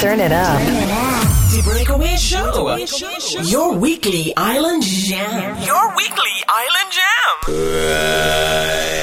Turn it up. The Breakaway Show. Your weekly island jam. Your weekly island jam.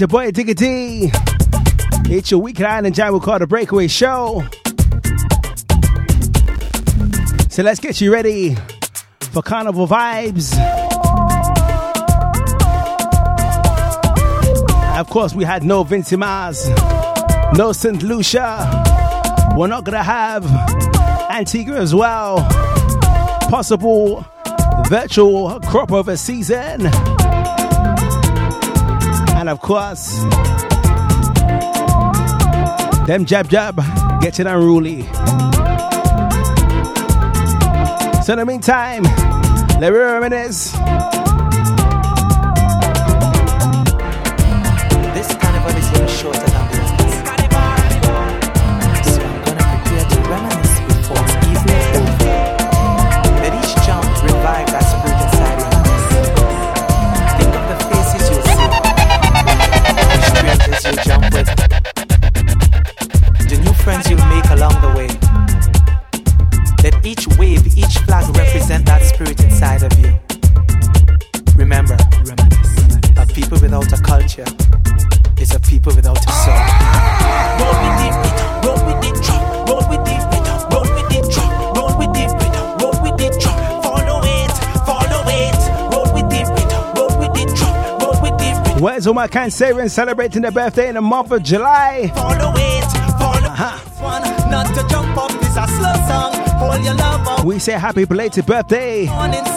It's your boy Digga D. It's your Weekend Island Jam. We call the Breakaway Show. So let's get you ready for Carnival Vibes. Of course, we had no Vincy Mas, no St. Lucia. We're not gonna have Antigua as well. Possible virtual crop over season of course. Them jab jab getting unruly. So in the meantime, let me reminisce. to my kind Savin celebrating their birthday in the month of July. Follow it, follow uh-huh. Song, we say happy belated birthday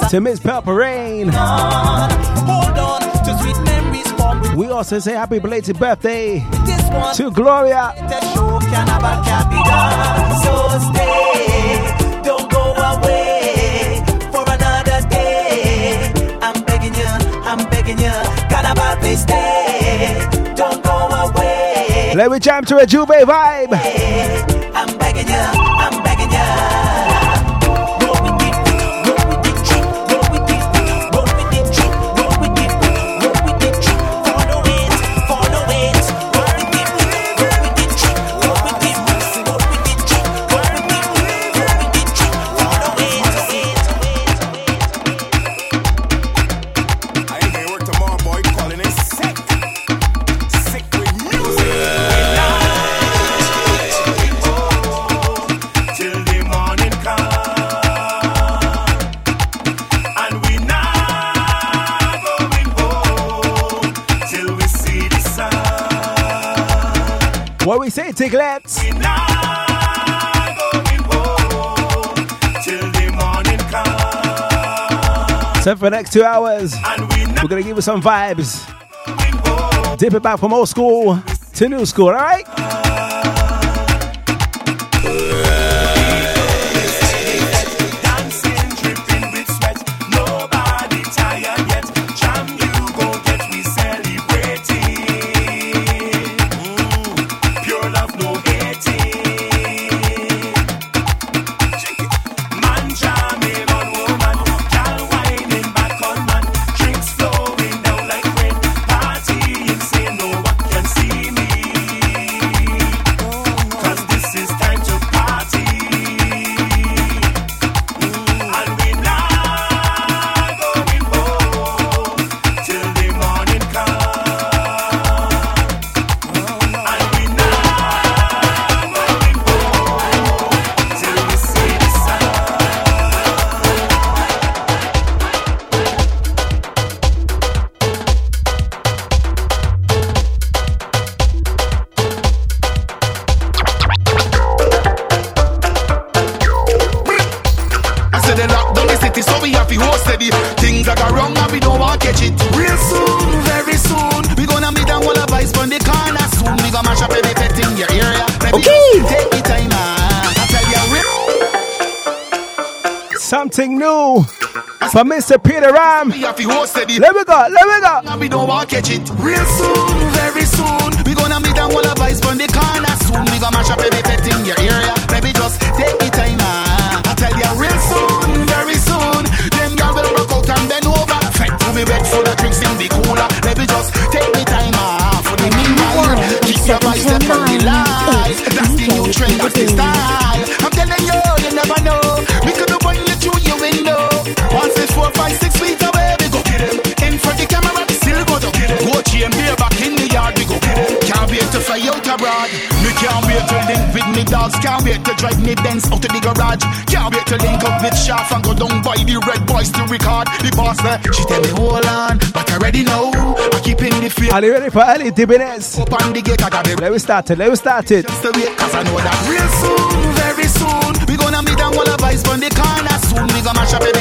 to Miss Purple Rain. On, we also say happy belated birthday to Gloria. Let me jam to a Juve vibe. I'm begging ya, morning come. So for the next two hours, we're gonna give you some vibes. Dip it back from old school to new school, alright? Catch it. Real soon, very soon, we gonna meet and all advice from the corner soon. We gonna mash up dogs. Can't wait to drive me Benz out to the garage. Can't wait to link up with Shaft and go down by the red boys to record. The boss there, she tell me hold on, but I already know. I keep in the fear. Are you ready for dippiness? Up on the gate, I got the Let me start it, let me start it. just wait, cause I know that real soon, very soon, we gonna meet and all advice from the corner soon. We gonna mash up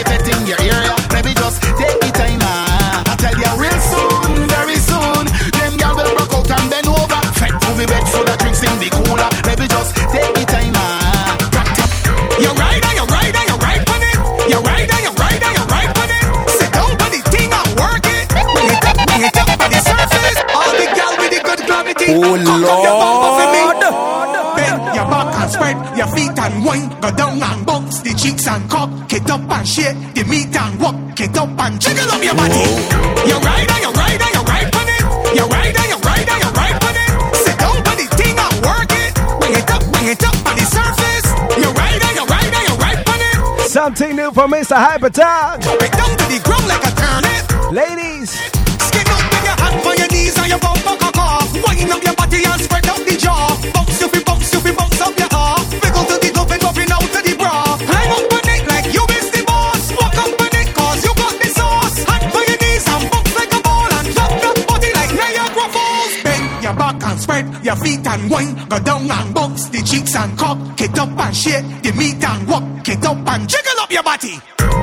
Oh, your bum for me. Lord. Bend your back and spread your feet and whine. Go down and bounce the cheeks and cock it up and shake the meat and walk it up and jiggle up your body. You ride and you ride and you ride on it. You ride and you ride and you ride on it. Sit down on the thing and work it. Bring it up, bring it up on the surface. You ride and you ride and you ride on it. Something new from Mr. Hypertalk. Drop it down to the ground like a and shake the meat and walk it up and jiggle up your body.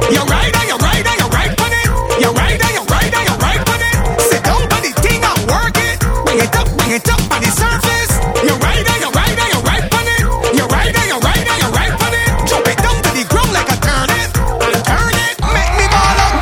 You ride and you ride and you ride on it. You ride and you ride and you ride on it. Sit down on the thing and work it. Bring it up, bring it up on the surface. You ride and you ride and you ride on it. You ride and you ride and you ride on it. Drop it down to the ground like a turnip. Turn it, make me ball up.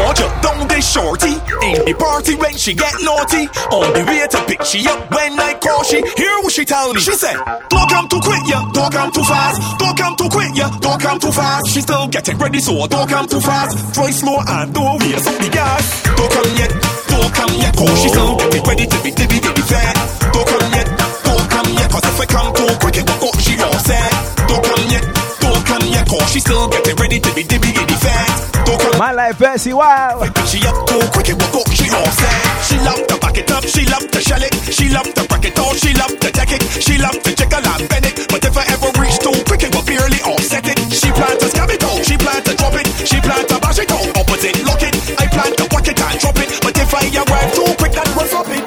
Watch up down the shorty in the party when she get naughty. On the way to pick she up when I call she. Hear what she tell me. She said, Don't come too quick, yeah. Don't come too fast. Don't come too quick, yeah. Don't come too fast. She still getting ready, so don't come too fast. Try slow and don't waste the gas. Don't come yet. Don't come yet. Cause she still getting ready to be dibby dibby fat. Don't come yet. Don't come yet. Cause if I come too quick, it will go. She all said. Don't come yet. Don't come yet. Cause she still getting ready to be dibby dibby fat. Don't come My life, Bessie, wow. she up too quick, it will go, she all set. She love to it up, she love to shell it. She love to break it all, oh, she love to take it. She love to jiggle and bend it. But if I ever reach too quick, it will barely offset it. She plan to scab it out, she plan to drop it. She plan to bash it out, opposite lock it. I plan to whack it and drop it. But if I arrive too quick, that will stop it.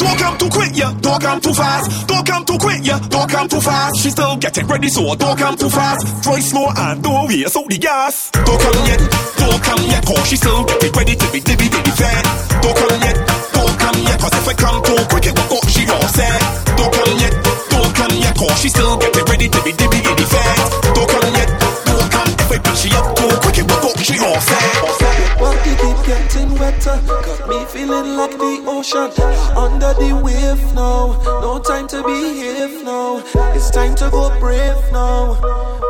Don't come too quick, yeah. Don't come too fast. Don't come too quick, yeah. Don't come too fast. She's still getting ready, so don't come too fast. Try slow and don't waste out the gas. Don't come yet. Don't come yet, cause she's still getting ready to be dibby dibby fat. Don't come yet. If I come too quick, it will go. She all set. Don't come yet. Don't come yet, cause she's still getting ready to be dibby dibby fat. Don't come yet. Don't come if I push she up too quick, it will go. She all set. Body keep getting wetter, got me feeling like the ocean under the wave now. No time to behave now. It's time to go brave now.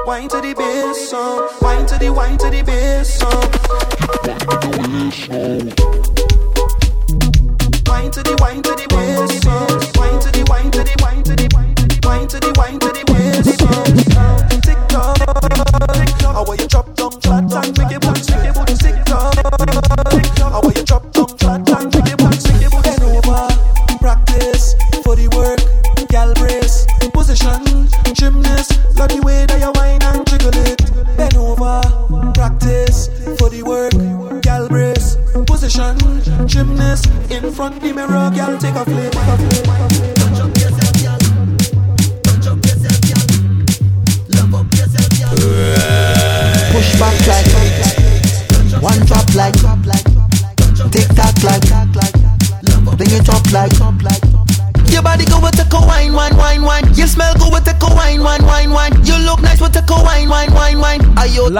Wine to the bass song, wine to the wine to the bass song. Wine to the wine to the bass wine to the wine to the wine to the wine to the wine to the bass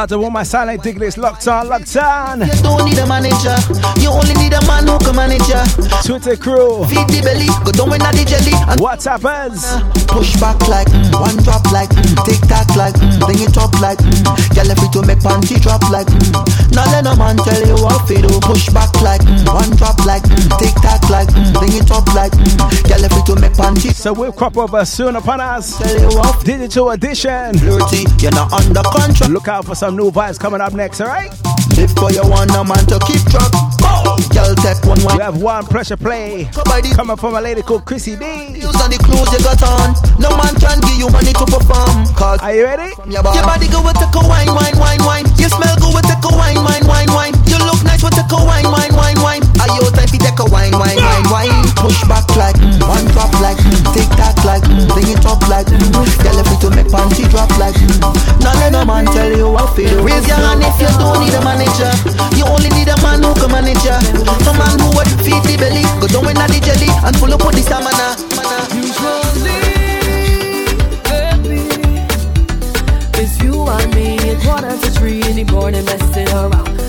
Are you A lot of all my silent tickets locked on, locked on. you don't need a manager. You only need a man who can manage ya. Twitter crew, Feed the belly, go down when the jelly and what's happens? Push back like mm, one drop like mm, tick tock like mm, bring it up like mm, girl if to make panty drop like mm. Now let no man tell you what to do. Push back like mm, one drop like mm, tick tock like mm, bring it up like mm, girl if it to make panty So we'll crop over soon upon us. tell you what Digital edition. flirty. You're not under control. Look out for some new vibes coming up next, alright? Live for your one, no man to keep track. Girl take one We have one pressure play coming from a lady called Chrissy D. use and the clothes you got on. No man can give you money to perform. Cause Are you ready? Your body go with take a wine, wine, wine, wine. You smell good with take a wine, wine, wine, wine. You look nice with take a wine, wine, wine, wine. Are you time to take a wine, wine, wine, wine? Push back like mm, one drop like mm, tick tock like mm, bring it up like mm. Girl, if to make panty drop like mm. Now let no man tell you what do. Raise your hand if you don't need a manager. You only need a man who can manage ya. Some man who would feed the belly, go down in the jelly and pull up the stamina. It's you and me at quarter to three in the morning messing around.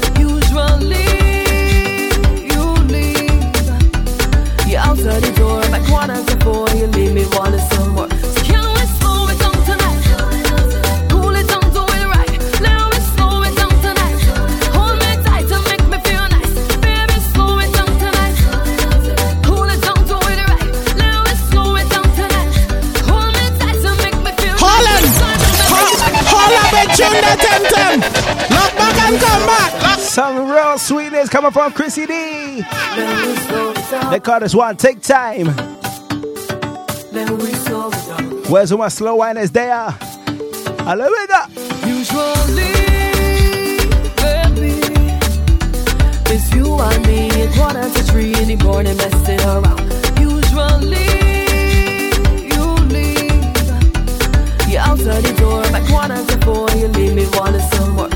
Sweetness coming from Chrissy D. It. They call this one Take Time. It. Where's my slow winers there? Hello, we go. Usually, baby, it's you and me It's at quarter to three in the morning messing around. Usually, you leave. You're outside the door by quarter to four. You leave me wanting some more.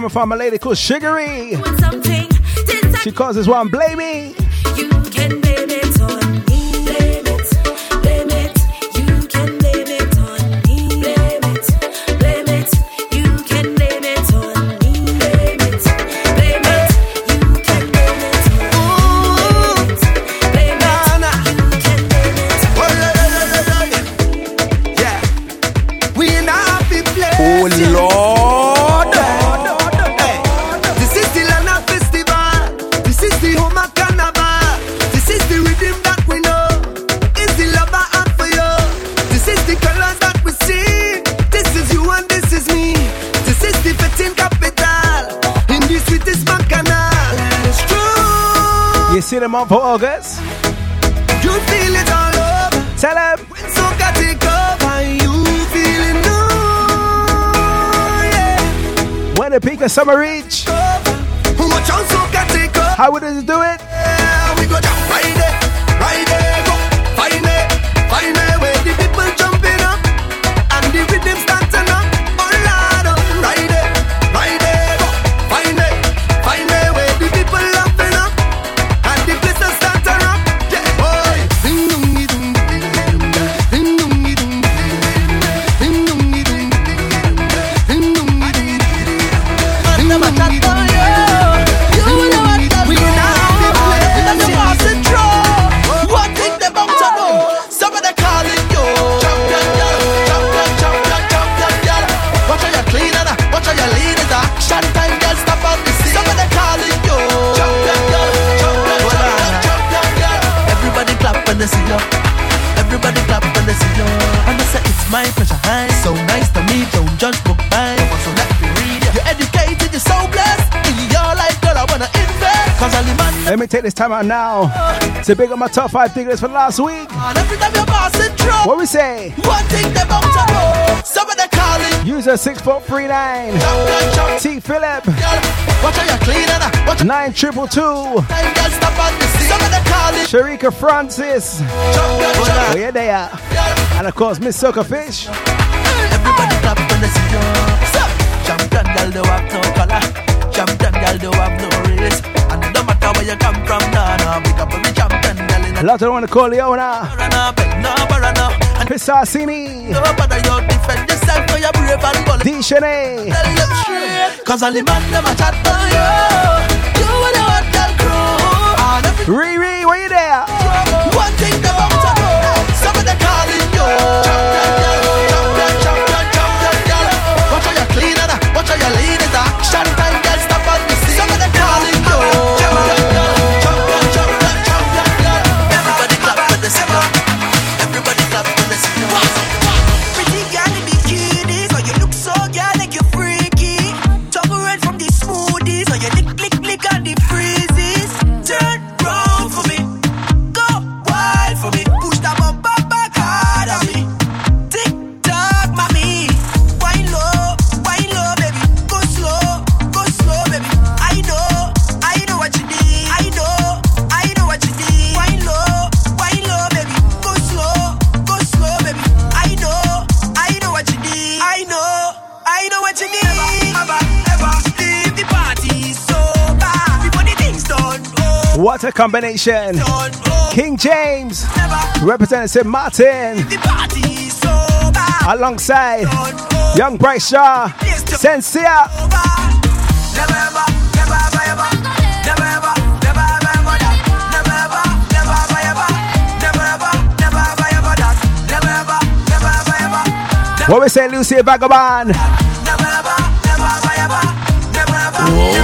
coming from a lady called Sugary. She calls this one Blamey. month of August. You feel it all. Tell him. When the peak of summer reach. How would it do it? take this time out now to pick up my top five figures for last week. Through, what we say? One thing they bump to know. Some of the calling. User 6439. T Philip. Watch Nine triple two. Sharika Francis. Jump, oh, yeah, they are. And of course, Miss Sucker Fish. from Dana. Pick up every champion, girl. Lot of want to call Leona. Pisassini. Dishane. Cause all the man never chat for you. You and the hot girl crew. Riri, were you there? One thing about to know. Some of the calling you. combination. King James, Representative Martin, alongside Young Bright Shaw, Shenseea. What we say, Lucy Vagabond? Whoa.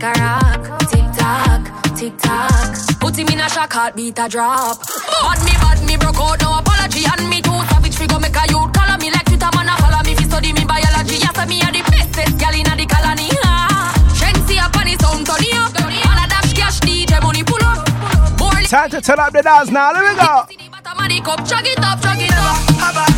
like a rock. Tick tock, tick tock. Put him in a shock, heartbeat a drop. Bad me, bad me, broke out, no apology. And me too savage, figure make a youth color me like Twitter man a follow me. If you study me biology, yes, me a the bestest gal in the colony. Ah. Shensi up on his own, Tony up. All a dash cash, DJ money pull up. Time to turn up the dance now. Let me go. Never,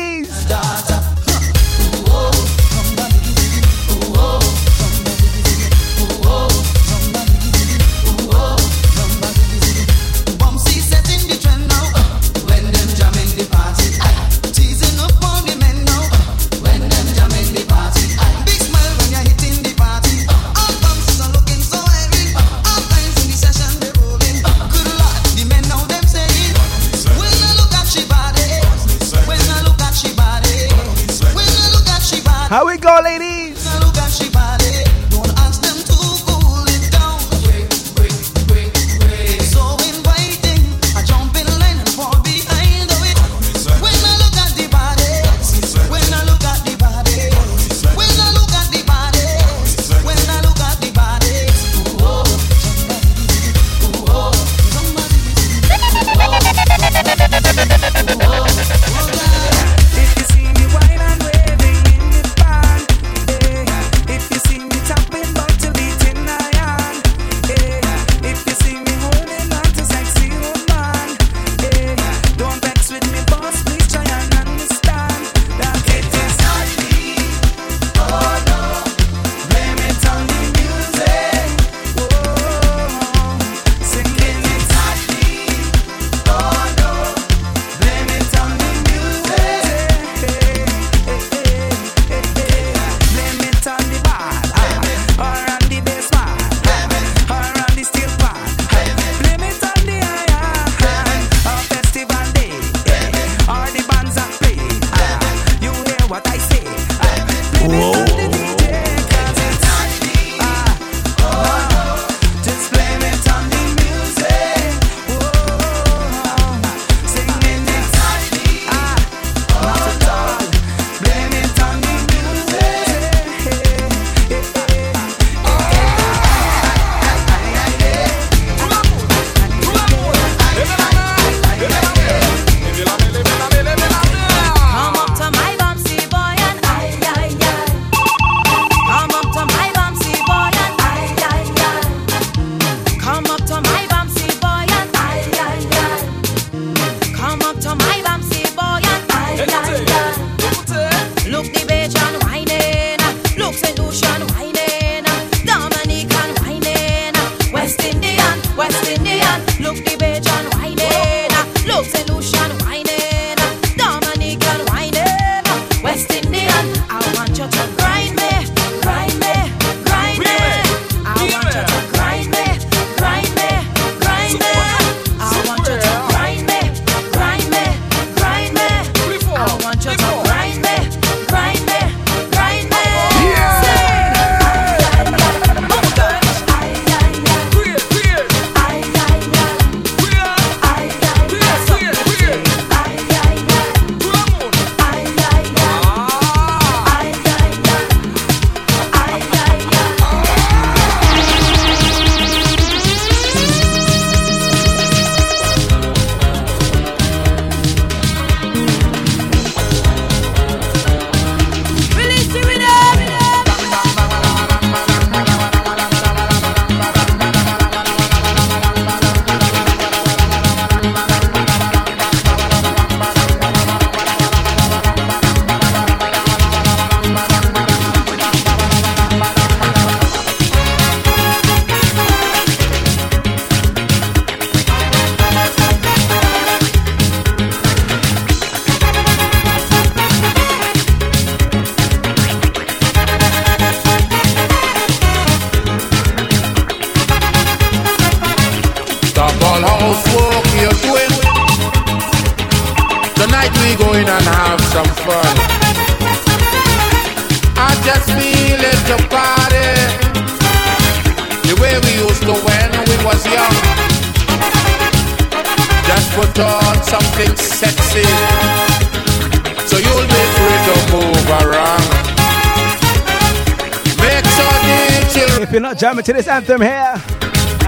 If you're not jamming to this anthem here,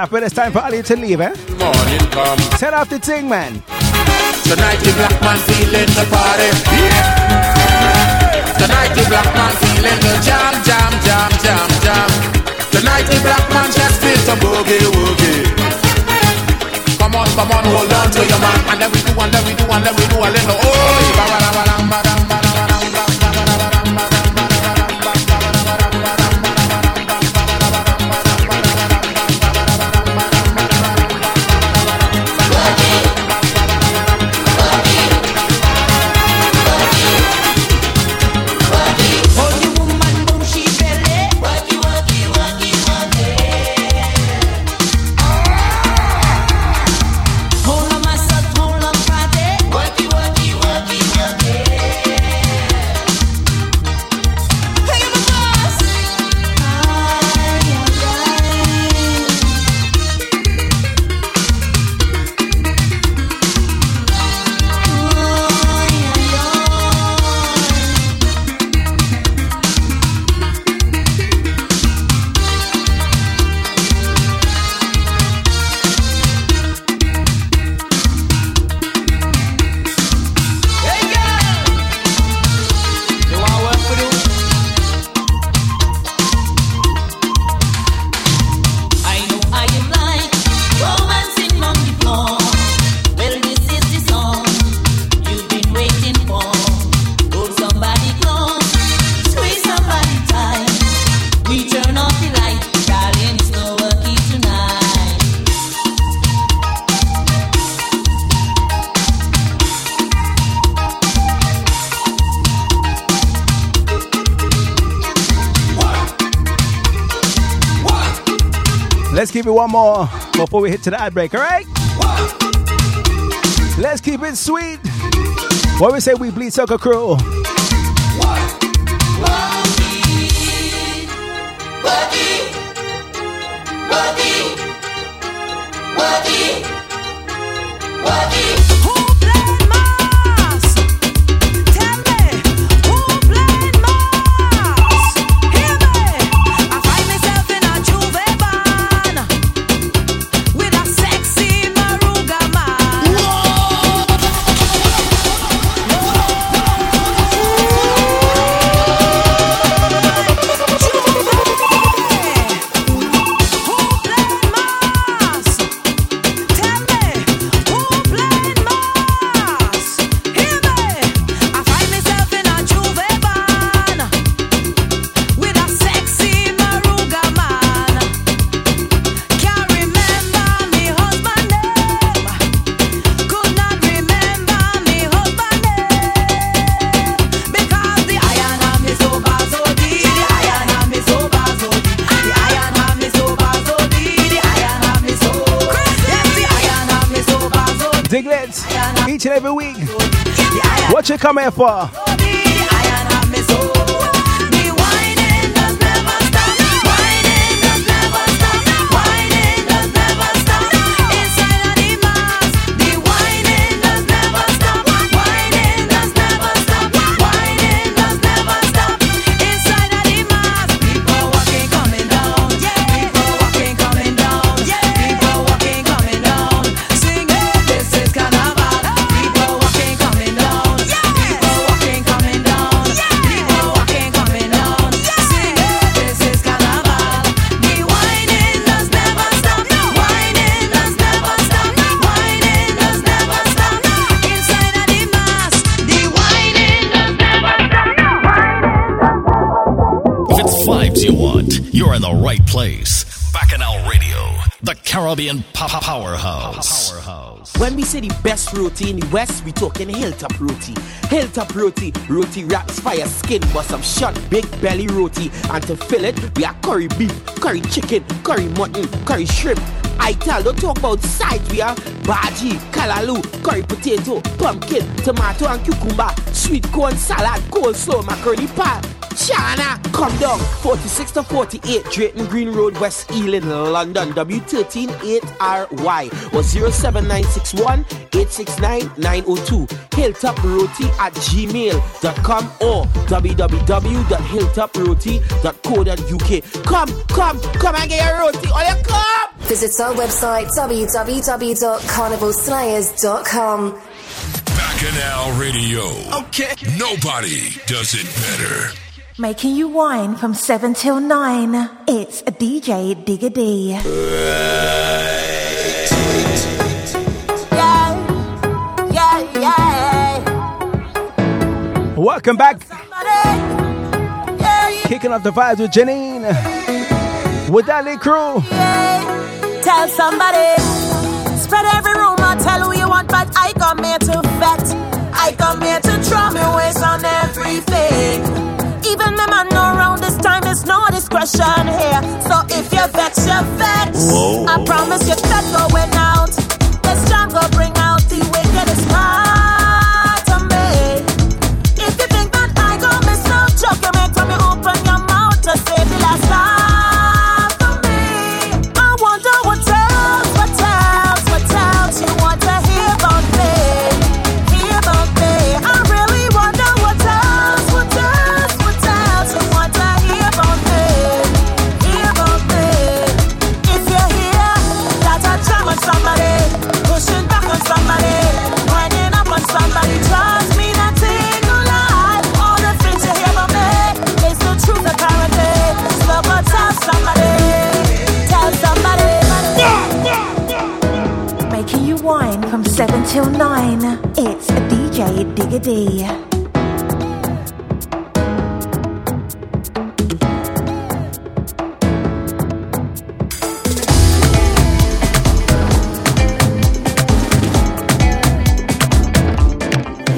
feel it's time for Ali to leave, eh? morning come. Set off the thing, man. Tonight the black man feeling the party. Tonight the black man feeling the jam, jam, jam, jam, jam. Tonight the black man just feel some boogie woogie. Come on, come on, hold on to your man, and then we do, and then we do, and then we do a little. Oh, one more before we hit to the ad break, all right? Let's keep it sweet. What we say we bleed soccer crew. Come here for? Caribbean pop powerhouse. When we say the best roti in the West, we talking hilltop roti. Hilltop roti, roti wraps, fire skin, but some short, big belly roti. And to fill it, we have curry beef, curry chicken, curry mutton, curry shrimp. I tell, don't talk about sides, we have bhaji, kalalu, curry potato, pumpkin, tomato and cucumber, sweet corn salad, coleslaw, macaroni pie, China, come down. 46 to 48 Drayton Green Road, West Ealing, London. W13 8RY or 07961 869 902. Hilltoproti at gmail.com or www.hilltoproti.co.uk. Come, come, come and get your roti. Oh, you come! Visit our website www.carnivalslayers.com. Bacchanal Radio. Okay. Nobody does it better. Making you wine from 7 till 9. It's a DJ Digga D. Yeah, yeah. Welcome back. Kicking off the vibes with Janine. With that little crew. Tell somebody. Spread every rumor, tell who you want, but I come here to vet. I come here to throw me waste on everything. Even the man know around this time, there's no discretion here. So if you vex, you. Whoa. I promise you that going out. This go bring out the wickedest part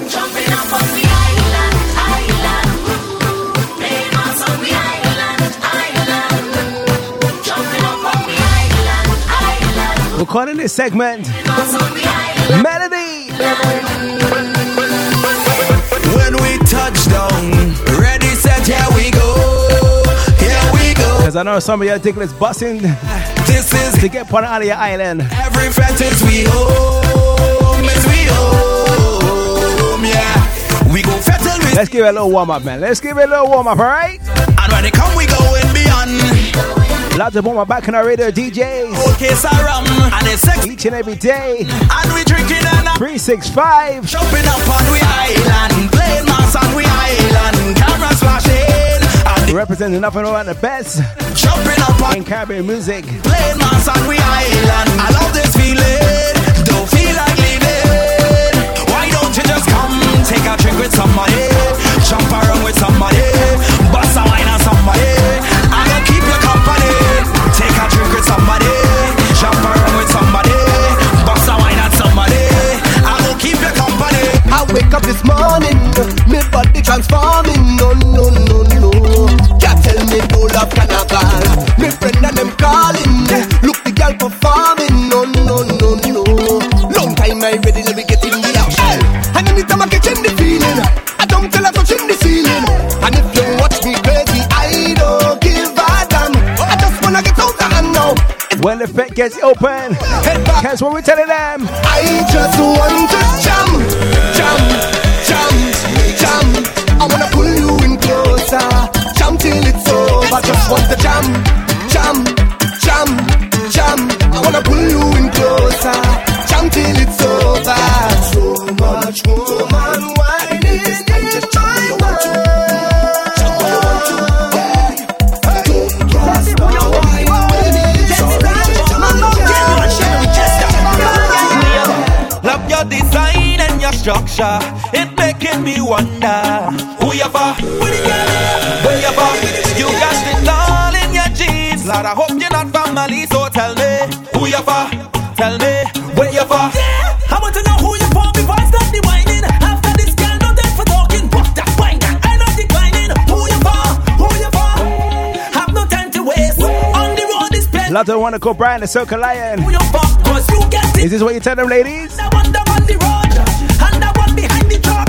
Jumping up on the island, I love the island, island. Jumping up on the island, island. We're calling this segment Famous on the island. Melody. When we touch down, ready, set, here we go. Here we go. Because I know some of you think it's busting This is to get one out of your island. every fret is we home, is we home, yeah. We go fettle with Let's give it a little warm up, man. Let's give it a little warm up, all right? and when they come, we going beyond. Lots of warm back on our radio DJs. Okay, so rum and it's sex, Each and every day. and we drinking and a 365. jumping up on we island, playing mass on we island, cameras flashing, Representing up and around the best jumping up on in Caribbean music. Playing mass on we island. I love this feeling. Don't feel like leaving. Why don't you just come take a drink with somebody? Jump around with somebody. Bust a wine on somebody. I gonna keep you company. Take a drink with somebody. Wake up this morning, me body transforming. No, no, no, no. Can't tell me no love carnival. Me friend and them calling. Look the girl performing. No, no, no, no. No Long time I ready, let me get in the action. And anytime I get in the feeling, I don't tell her touching the ceiling. And if you watch me crazy, I don't give a damn. I just wanna get out of hand now. When the fit gets open, guess what we're telling them? I just want to jam, your. It making me wonder who you for, where you for. You got it all in your jeans. Lord, I hope you're not family, so tell me who you for. Tell me where you for. I want to know who you for before I start the whining. After this girl, no dead for talking. What that wine that I not declining. Who you for? Who you for? Have no time to waste. On the road is plenty. Lot of wanna go Brian the Circle Lion. Who you for? Cause you get it. Is this what you tell them, ladies?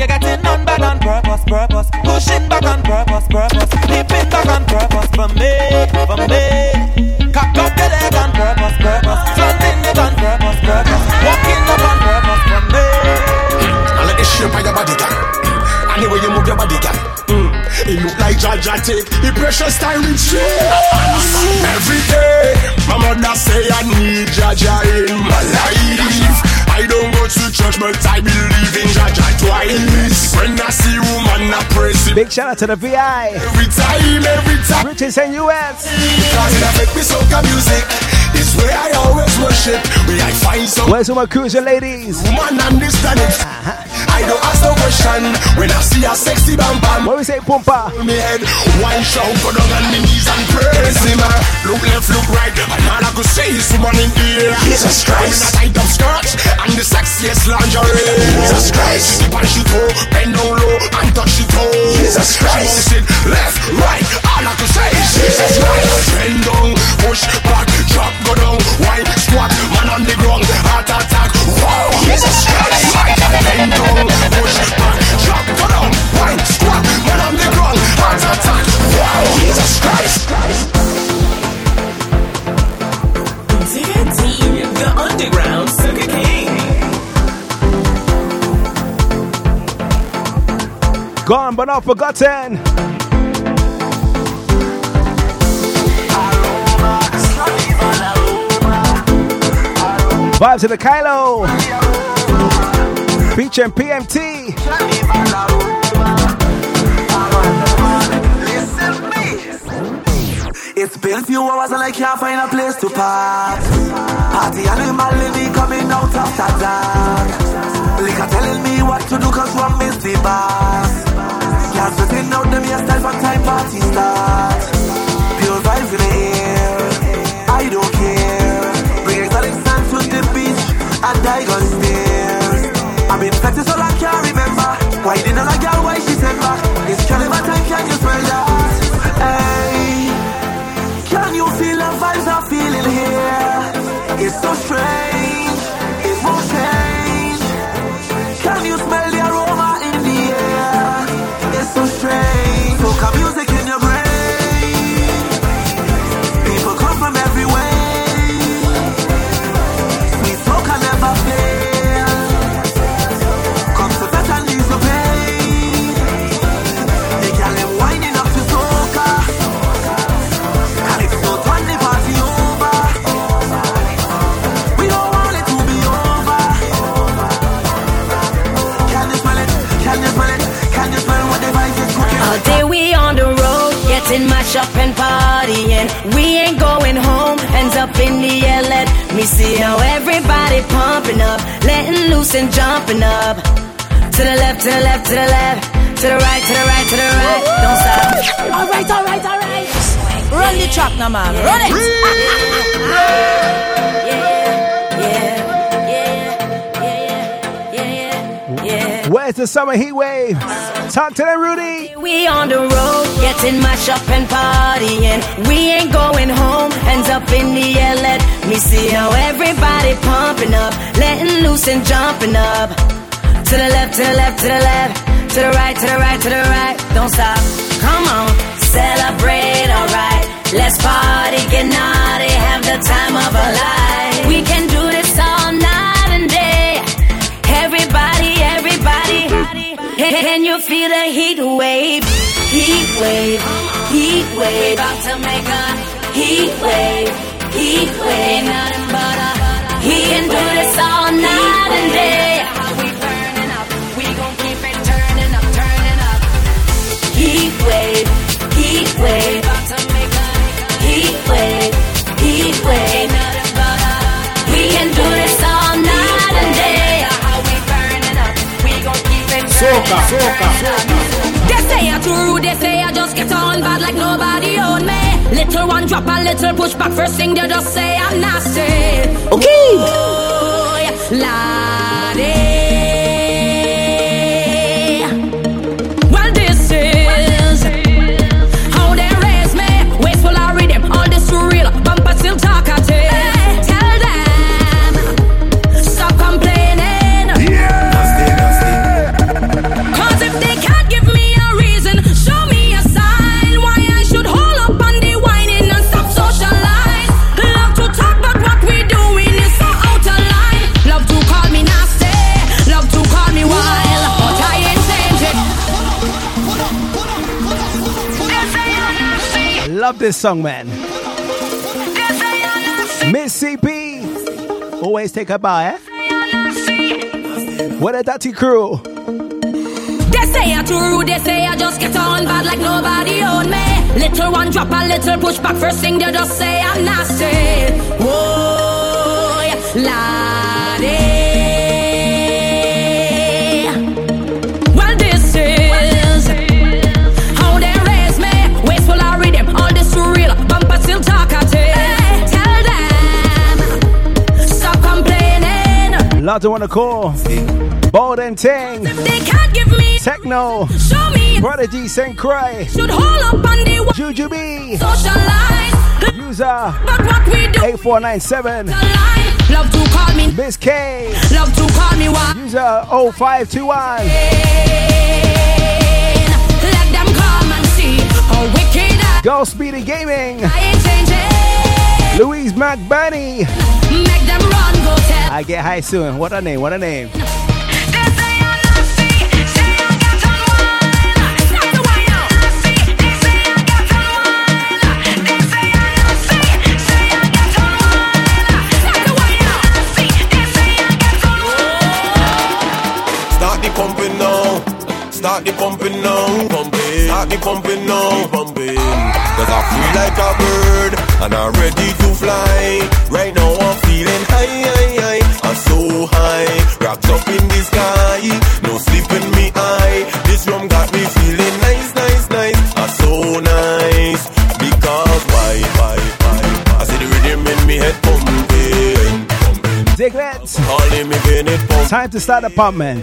Who you for? I feel you getting on back on purpose, purpose. Pushing back on purpose, purpose. Leaping back on purpose for me, for me. Cock up your leg on purpose, purpose. Fronting it on purpose, purpose. Walking up on purpose for me. I like the shape of your body, girl. And way you move your body, girl. Mm. It look like Jaja take the precious time in Every day, my mother say I need Jaja in my life. I don't go to church, but I believe in Jaja twice. When I see woman, I praise it. Big shout out to the VI. Every time, every time. Riches and US. Because it affect me soca music. It's where I always worship. Where I find some Where's all my cruiser ladies? woman understand it. Uh-huh. I don't ask no question when I see a sexy bam bam. What we say, Pumpa? Me head, one shout, go down on me knees and praise him. Uh, look left, look right, and all I could say is woman in the air. Jesus Christ. In a tight up skirt and the sexiest lingerie. Jesus Christ. Tip on she toe, bend down low and touch she toe. Jesus Christ. She bounce it left, right, all I could say is Jesus Christ. Bend down, push back, drop, go down, wine, squat, man on the ground, heart attack. Gone but not forgotten. Vibes to the Kylo. Featuring PMT. It's been few hours and I can't find a place to park. Party animal living coming out after dark. Liquor telling me what to do cause one miss the bus. Can't sweating out them hairstyle from time party start. Pure vibes in the air. I don't care. Bring exotic sand to the beach and I gon'. I've been flexing so long can't remember. Why didn't I girl why she sent back? It's carnival time, can you smell that? Hey. Can you feel the vibes I'm feeling here? It's so strange, it won't change. Can you smell getting mashed up and partying. We ain't going home, hands up in the air. Let me see how everybody pumping up, letting loose and jumping up. To the left, to the left, to the left, to the right, to the right, to the right. Don't stop. All right, all right, all right. Run the track now, man. Run it. Where's the summer heat wave? Talk to them, Rudy. We on the road, getting mashed up and partying. We ain't going home, hands up in the air. Let me see how everybody pumping up, letting loose and jumping up. To the left, to the left, to the left, to the right, to the right, to the right. Don't stop. Come on, celebrate, alright. Let's party, get naughty, have the time of our life. We can Can you feel the heat wave? Heat wave, heat wave. About to make a heat wave, heat wave. Ain't nothing but a he can do this all night and day. We burning up, we gon' keep it turning up, turning up. Heat wave, heat wave. Soca, soca, soca. They say I'm too rude, they say I just get on bad like nobody own me. Little one drop a little push back, first thing they just say I'm nasty. Okay. Oh, yeah. Love this song, man. Missy B. Always take a bow, eh? What a dirty crew. They say I too rude, they say I just get on bad like nobody on me. Little one drop a little push back, first thing they just say I'm nasty. Whoa, lie. Complaining. Lot to wanna call. Bold and Ting. They can't give me Techno. Show me. Prodigy Saint Cry. Should hold up on the wa- Jujubee. socialize. User But what we do, 8497. love to call me, Miss K. love to call me what? User 0521. Let them come and see how wicked I Go Speedy Gaming. I ain't changing. Louise McBurney. Make them run. I get high soon. What a name, what a name. Start the pumping now. Pumping. Start the pumping now. Pumping. Cause I feel like a bird and I'm ready to fly. Right now I'm feeling high, high, so high. Wrapped up in the sky. No sleep in me eye. This rum got me feeling nice, nice, nice. I'm so nice. Because why, why, why? I see the rhythm in me head pumping. Diglets. Calling me when it. Time to start the pump, man.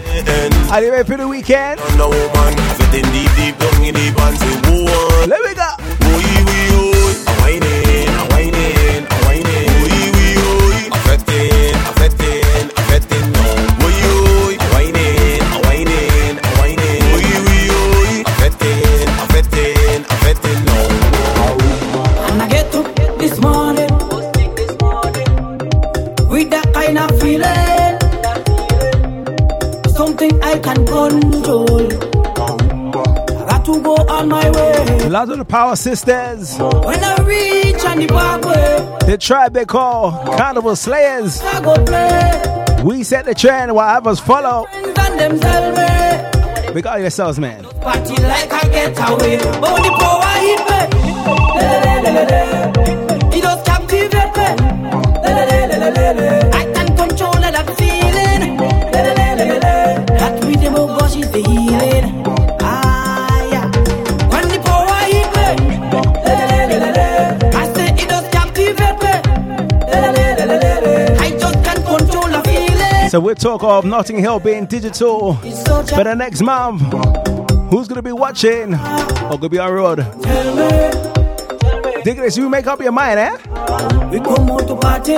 Are you ready for the weekend? No man, sitting deep, deep down in the pants. Say, whoa, Let me go. Control. I got to go on my way. Lots of the Power Sisters. When I reach on the tribe they call Carnival Slayers. I go play. We set the trend while others follow. And them tell me, We got yourselves, man. party like I get away. The power hit me. It just captivate me. So we talk of Notting Hill being digital for the next month. Who's gonna be watching or gonna be on road? Dig this, you make up your mind, eh? We come out to party,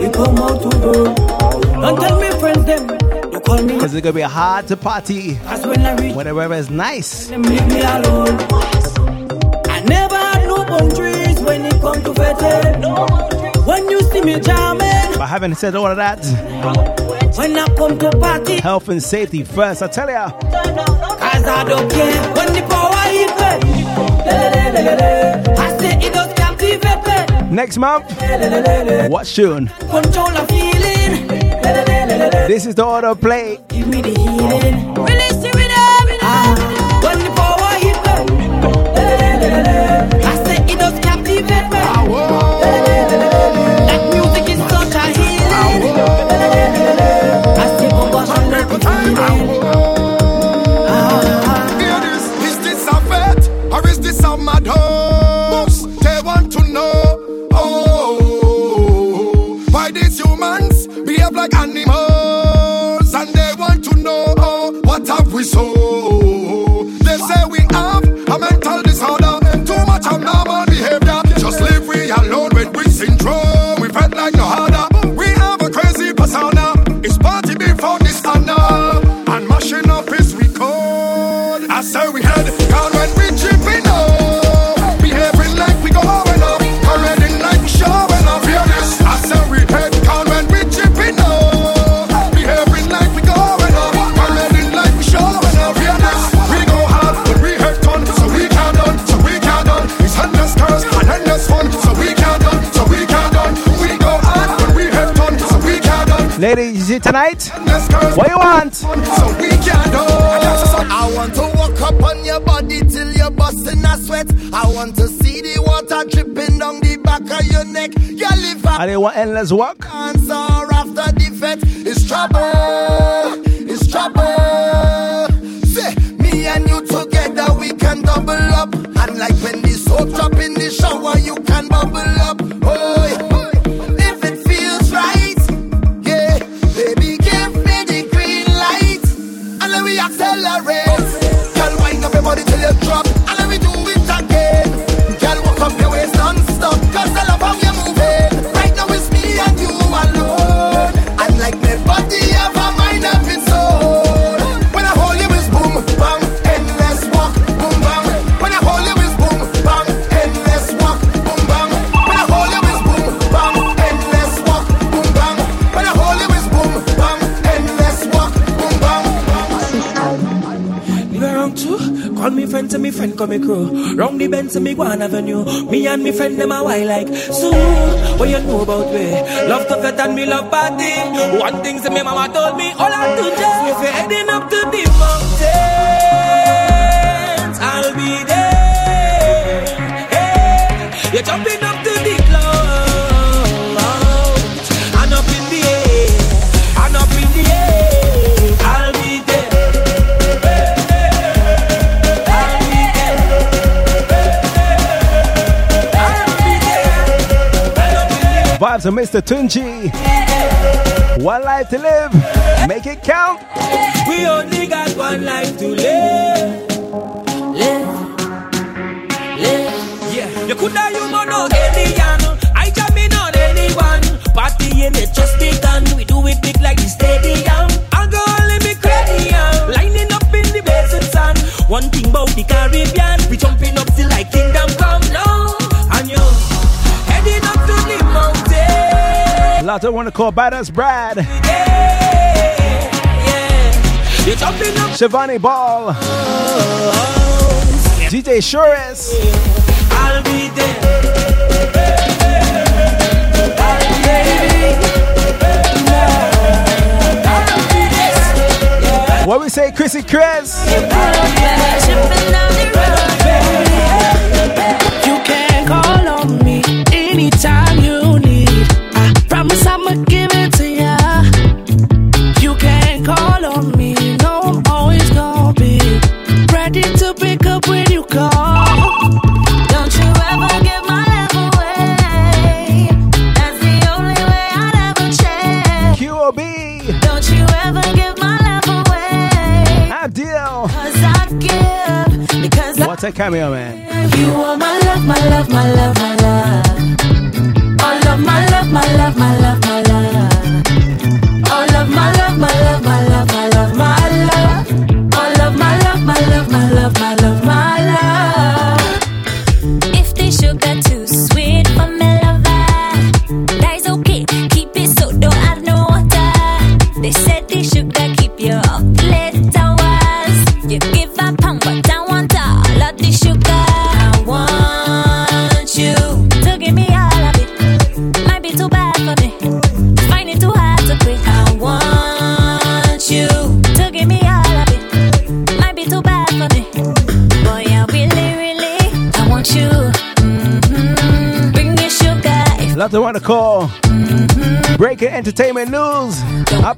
we come out to roll. Don't tell me friends them, you call me. Cause it's gonna be hard to party Cause when I the weather is nice. leave me alone. I never had no boundaries when it come to fete. When you see me jamming, But having said all of that, when I come to party, health and safety first, I tell ya. cause I don't care. When the power le. I say it does captivate me. Next month, what tune? Control feeling. This is the order play. Give me the healing. Release so? Is it tonight? What you want? So we can do. I want to walk up on your body till you're busting a sweat. I want to see the water dripping down the back of your neck. Your liver. I didn't want endless walk. Answer after defeat. It's trouble. It's trouble. Say, me and you together we can double up. And like when the soap drop in the shower, you can bubble up. me crew. Round the bends and me one avenue. Me and me friend them a wild like so. What you know about me? Love tougher than me love party. One thing that me mama told me, all I do just if you're heading up to the mountains, I'll be there. Hey, you're jumping up. to Mr. Tunji. One life to live, make it count. We only got one life to live. Live, live. Yeah, you could have you know any young. I just in on anyone. Party in just begun. We do it big like the stadium. I'll go only be crazy. Lining up in the basin sun. One thing about the Caribbean. out to one called Badass Brad. Shivani Ball. Oh, oh, oh. DJ Shures. I'll be there. What we say, Chrissy Chris? Cameo Man. You are my love, my love, my love.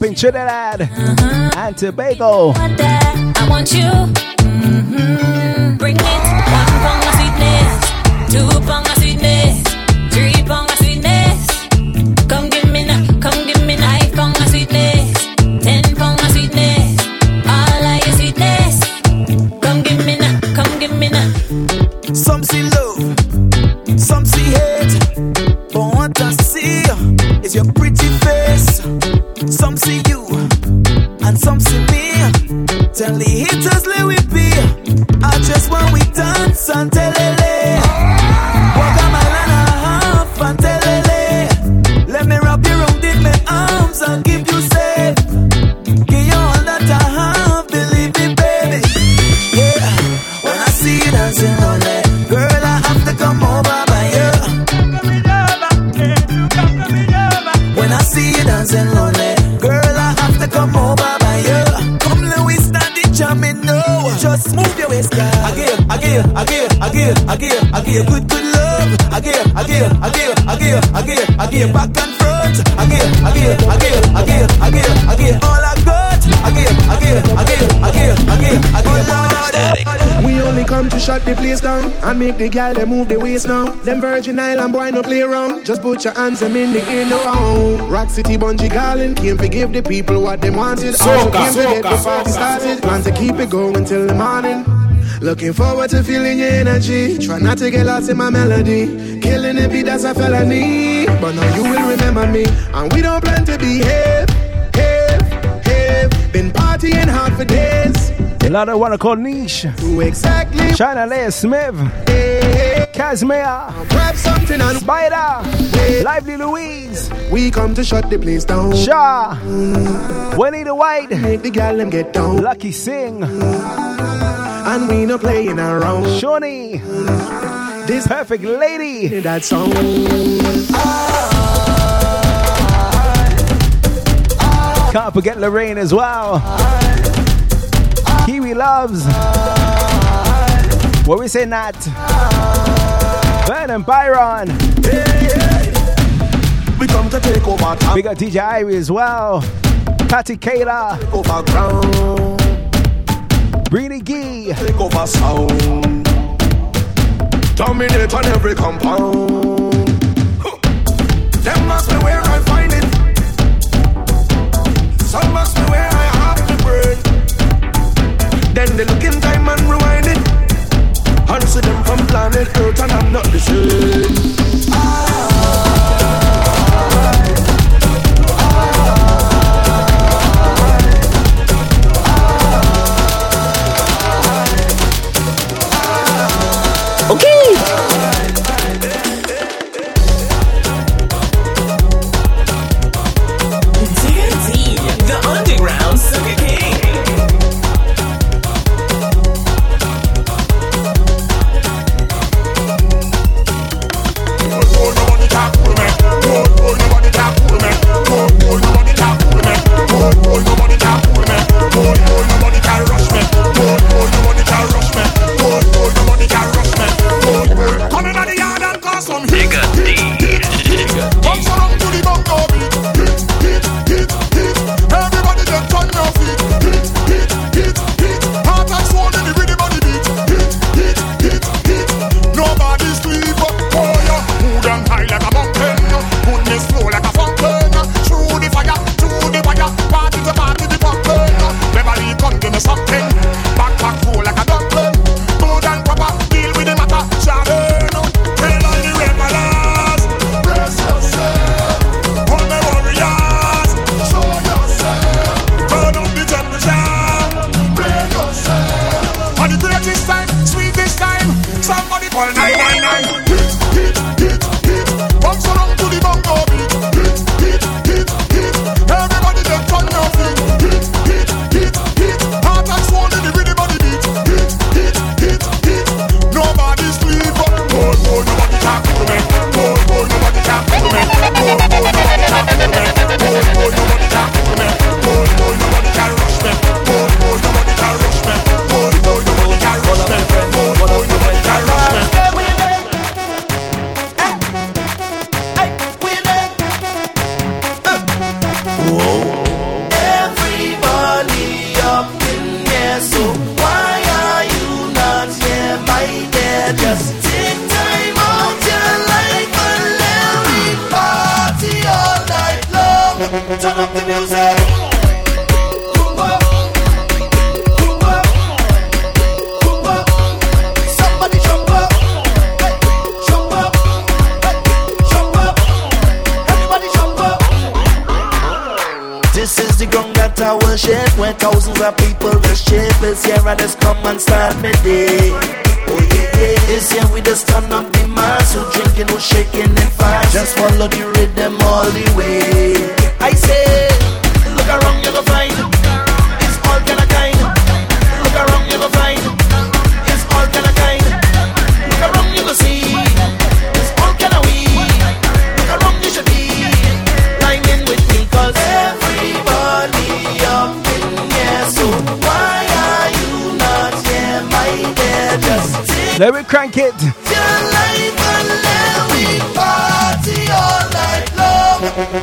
in Trinidad and Tobago. Make the girl they move the waist now. Them Virgin Island boy no play around. Just put your hands them in the air now. Rock City Bungee Garland came to give the people what they wanted. Also Soca, came to get the party soca, started. Plan to keep it going till the morning. Looking forward to feeling your energy. Try not to get lost in my melody. Killing the beat that's a felony. But now you will remember me. And we don't plan to behave. Have, have. Been partying hard for days. A lot of wanna call niche. Exactly. China Leia Smith. Casimir. Grab something and Spider. Lively Louise. We come to shut the place down. Shaw. Juanita White. Make the gal them get down. Lucky Sing. And we no playing around. Shawnee. This perfect lady. That song. Can't forget Lorraine as well. Kiwi loves. What we say, Nat? Ben and Byron. We come to take over time. We got DJ Irie as well. Patty Kayla. Take over ground. Breedy Gee. Take over sound. Dominate on every compound. Huh. Them must be where I find it. Some must be where I have to brain. Then they look in time and rewind it. Answer them from planet Earth and I'm not the same. Okay.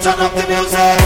turn up the music.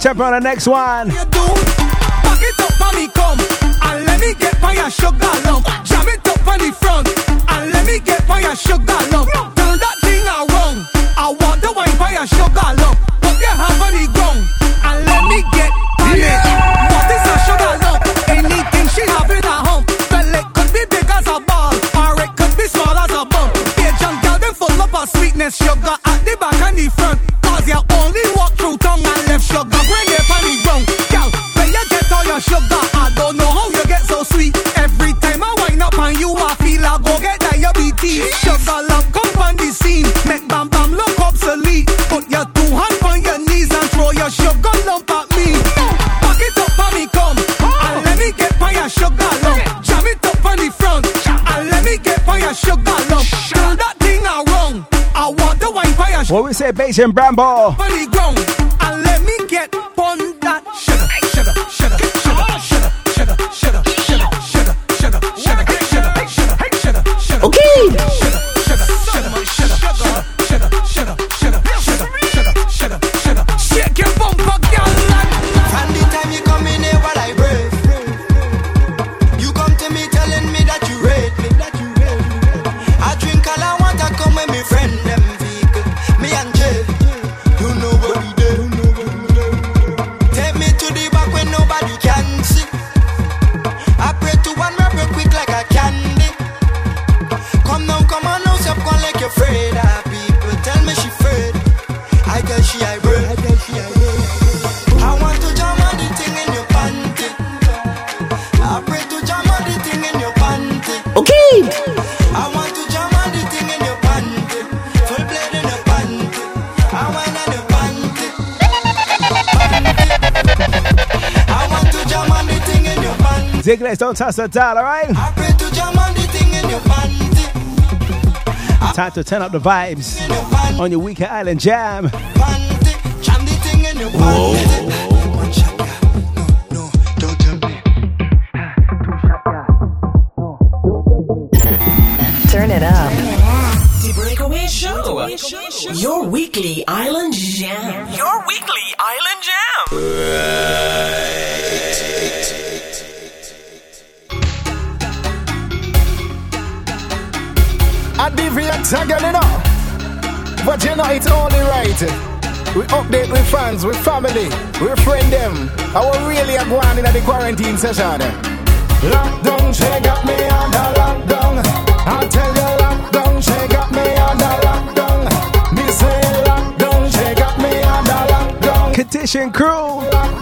catch up on the next one. and Bramble. necklace. Don't touch the dial, all right? Time to turn up the vibes on your weekend island jam. Whoa. Turn it up. The Breakaway Show. Your weekly island jam. Your weekly island jam. create again, you know. But you know, it's only right. We update with fans, with family, we friend them. I will really have one in the quarantine session. Lockdown, she got me under lockdown. I tell you, lockdown, she got me under lockdown. Me say lockdown, she got me under lockdown. Condition crew.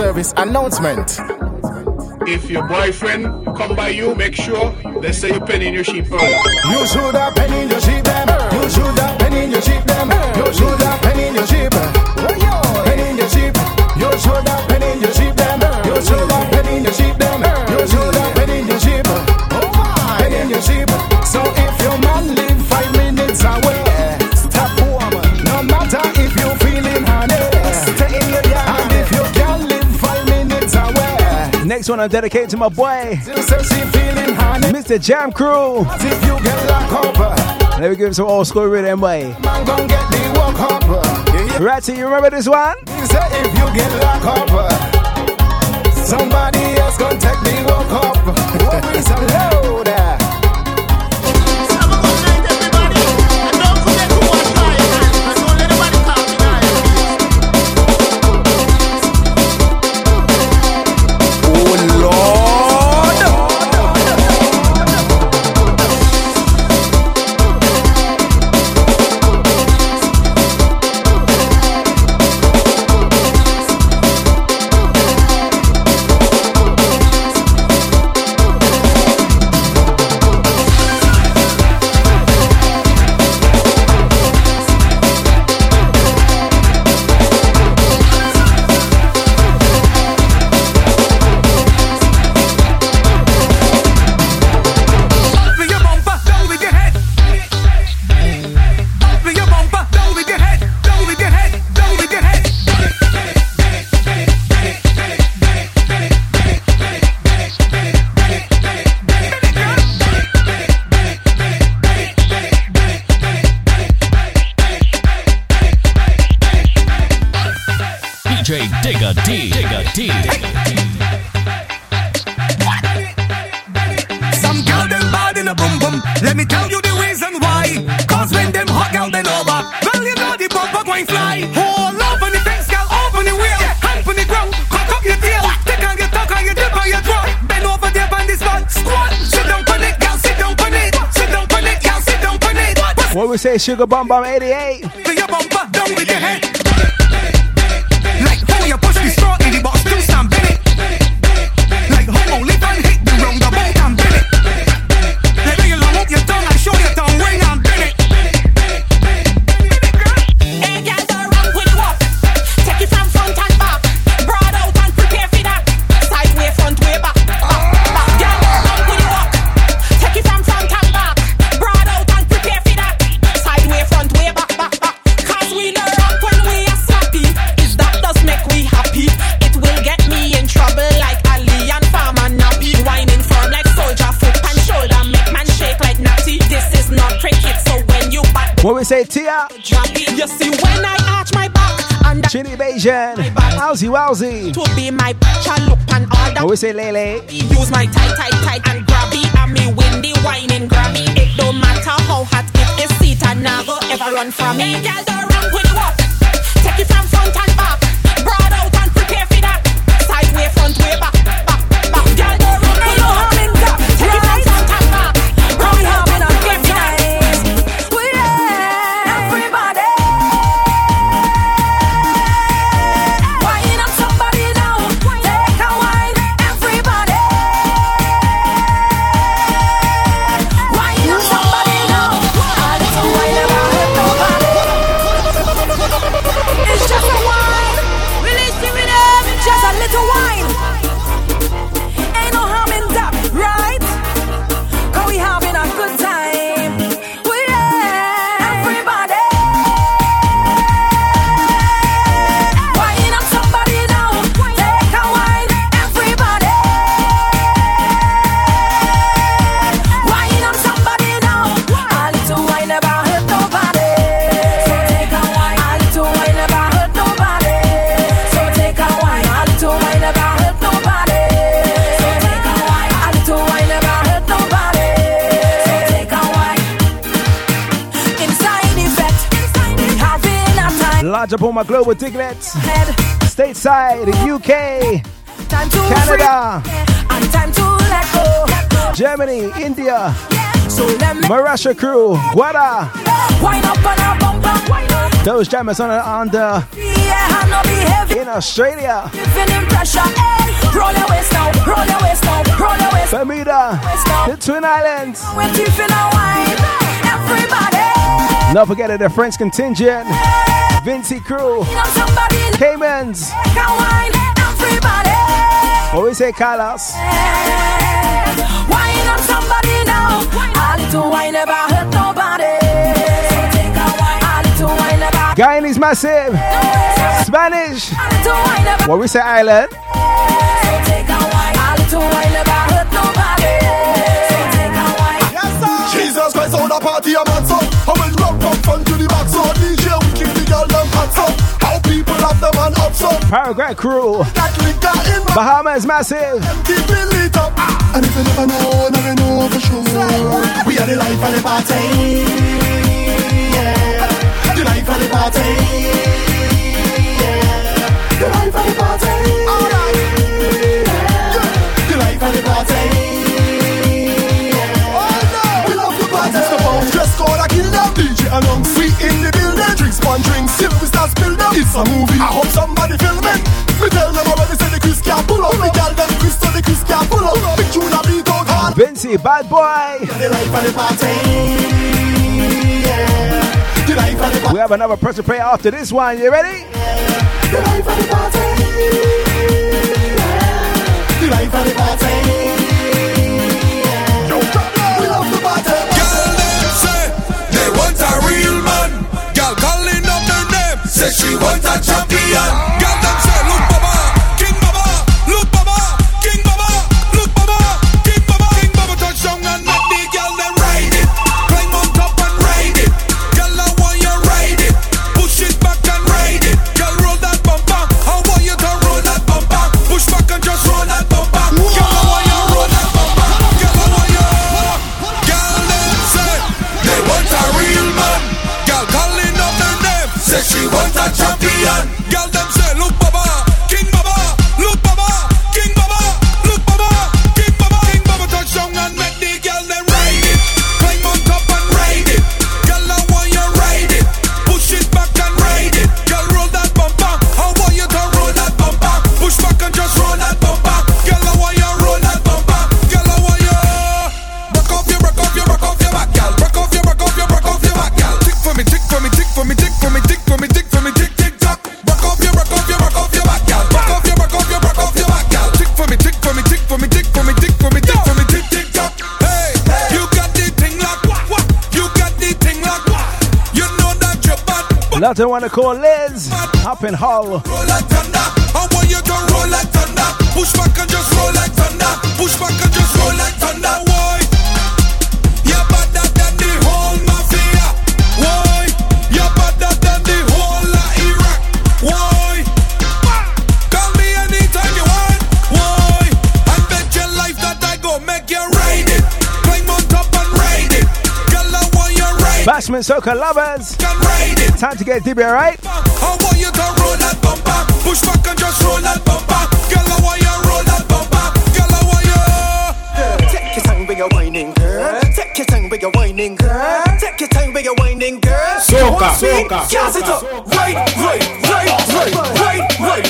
service announcement. If your boyfriend come by you, make sure they say you pen in your sheep. You should have pen in your sheep them. You should have pen in your sheep them. You should one I dedicate to my boy, Mr. Jam Crew. Let me give some old school rhythm, boy. Ratty, you remember this one? He said, if you get Somebody else gonna take me walk up. What we say, Sugar Bum Bum 88? say Tia. You see, when I arch my back, and Chili Beijing, howsy wowsy. To be my picture, look and all that. Always say Lele. Use my tight, tight, tight and grabby. And me windy, whining, grabby. It don't matter how hot it is, seat and never ever run from me. Girl, don't run with what? Take it from front and back. Broad out and prepare for that. Side way, front way, back, back, back. Girl, don't run with no harm in. Large up my global diglets. Stateside, UK, Canada, yeah. Germany, India, yeah. so Marasha crew, what? Those jammers on and under yeah, in Australia. Bermuda, the Twin Islands. Don't forget it, the French contingent. Vincy Crew, Caymans, What we say Carlos. Wine on somebody now. A little wine never hurt nobody. Guyanese massive, Spanish, what we say Ireland? Jesus Christ on a party, I'm on son. I will rock from front to the back, son hot so How people have the man up. So Paragraph Crew, That liquor in my Bahamas massive. lit up ah. And if you never know, never know for sure. We are the life of the party. Yeah. The life of the party. Yeah. The life of the party. Alright The life of the party. We love the party. It's the bounce dress code, I kill them. DJ announce we in the building. Drinks, one drink, sip, It's a movie. I hope somebody film it. Me tell them already say the Chris can't pull up. Me tell them Chris so the Chris can't pull up. Big tune a beat out hard. Vincy, bad boy. The life of the party. Yeah. The life of the party. We have another person play after this one. You ready? The life of the party. The life of the party. Yo, we love the party. Girl, them say they want a real say she want a champion. Bad. Nothing want to call Liz up in Hull. I want you to roll like thunder. Push back and just roll like thunder. Push back and just roll like thunder. Ride it. Bashment Soca lovers. Can ride it. Time to get Dibby, alright? I want you to roll that bumper. Push back and just roll that bumper. Girl, I want you roll that bumper. Girl, I want you. Take your time with your whining girl. Take your time with your whining girl. Take your time with your whining girl. Soca, Speed, soca, gas it up. soca. Right, right, right, right, right, right, right, right,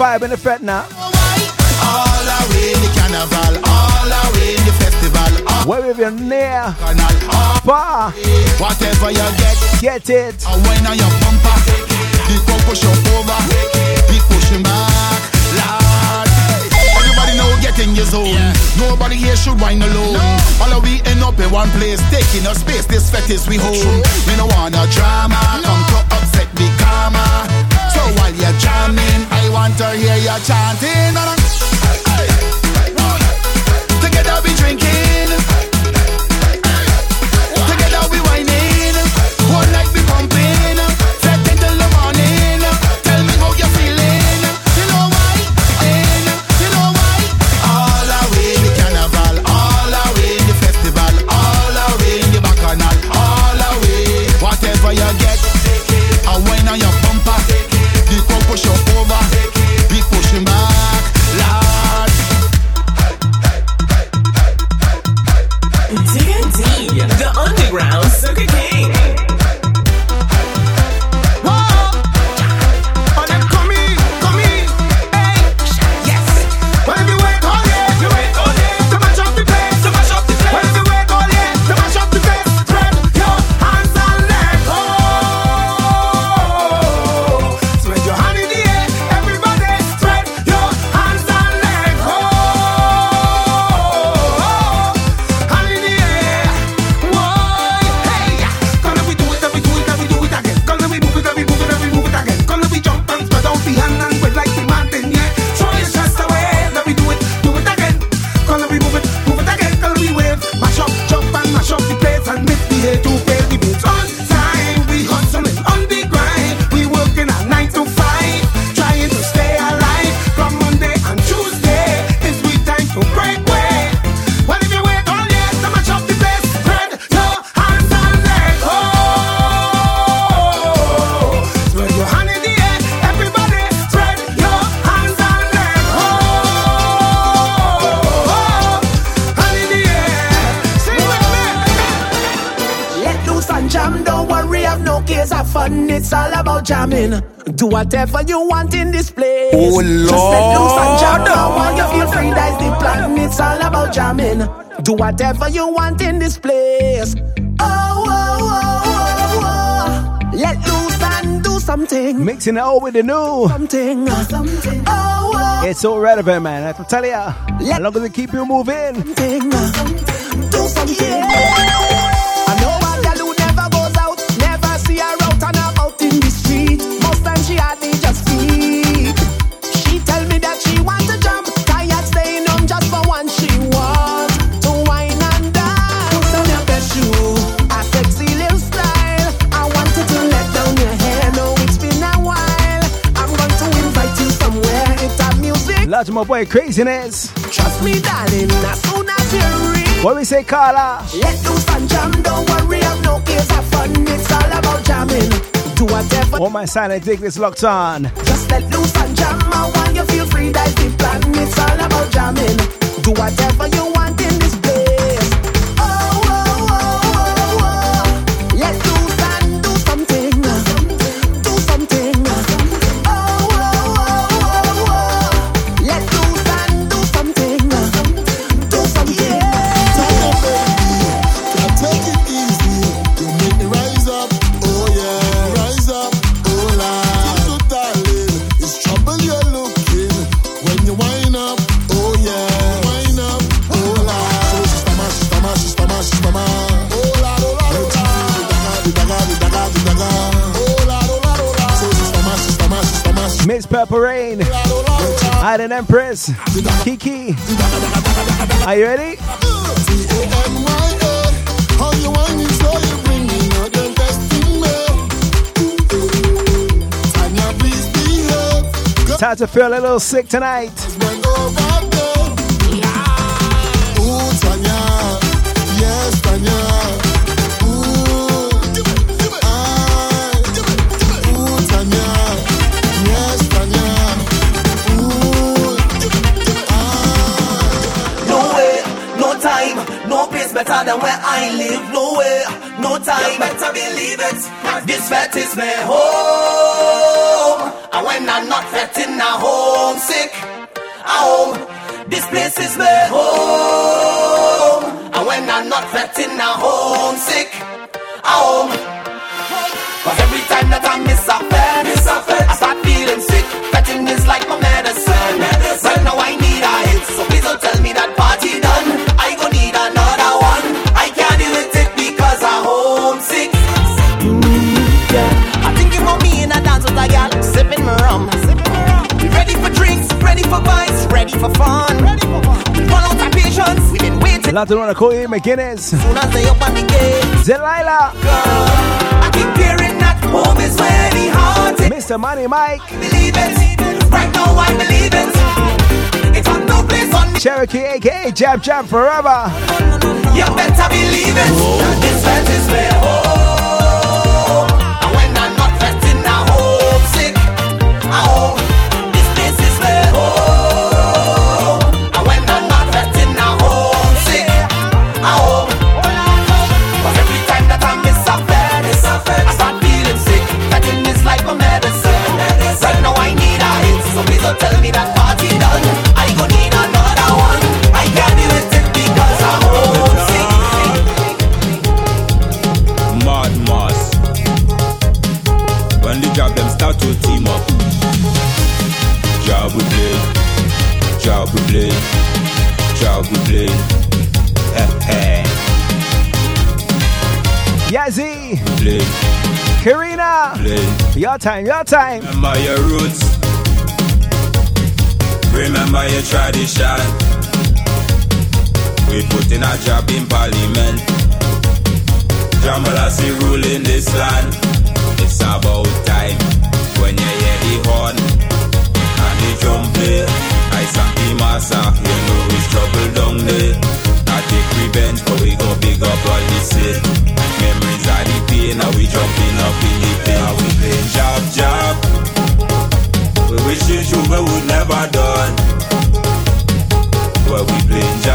vibe in the fete now. All away in the carnival, all away in the festival, Wherever you're near, far, whatever you get, get it. a wine on your bumper. The crowd push you over, we pushing back. Lord, everybody know get in your zone. Nobody here should whine alone. All of we end up in one place, taking up space. This fete is we home. We don't want no drama, come to upset the karma. So while you're jamming, I want to hear you chanting. Together we drinking. Case. It's all about jamming. Do whatever you want in this place. Oh, Just let loose and jam, Lord. now while you feel free, that's the plan. It's all about jamming. Do whatever you want in this place. Oh, oh, oh, oh, oh. Let loose and do something. Mixing it all with the new. Something. something. Oh, oh. It's so relevant, man. I have to tell ya. As long as they keep you moving. Do something. I My boy craziness. Trust me, darling. As soon as you reach. What we say, Carla? Let loose and jam, don't worry, have no have fun. It's all about jamming. Do whatever. All my silent diglets locked on. Just let loose and jam, and when you feel free, that's the plan. It's all about jamming. Do whatever you want Island Empress, Kiki. Are you ready? Time to feel a little sick tonight. Better than where I live. No way, no time. You better believe it. This fete is my home. And when I'm not fetting, I'm homesick. I'm home. This place is my home. And when I'm not fetting, I'm homesick. I'm home. Cause every time that I miss a vibes, ready for fun. We run out of patience, we've been waiting. Love to wanna call you McGuinness. Soon as they open the gate, Delilah. I keep hearing that home is where the heart is. Mr. Money Mike. Believe it, right now I believe it. It's on no place on Cherokee, aka Jab Jab Forever. You better believe it. This is my home. Time, your time. Remember your roots. Remember your tradition. We put in a job in parliament. Jambalasi ruling this land. It's about time when you hear the horn and the drum play. I sang the massa, you know it's trouble down there. I take revenge, but we go big up all the city. Memories are the pain, now we jumping up in the pain. Now we playing jab jab. We wish you sugar would never done. Well, we playing jab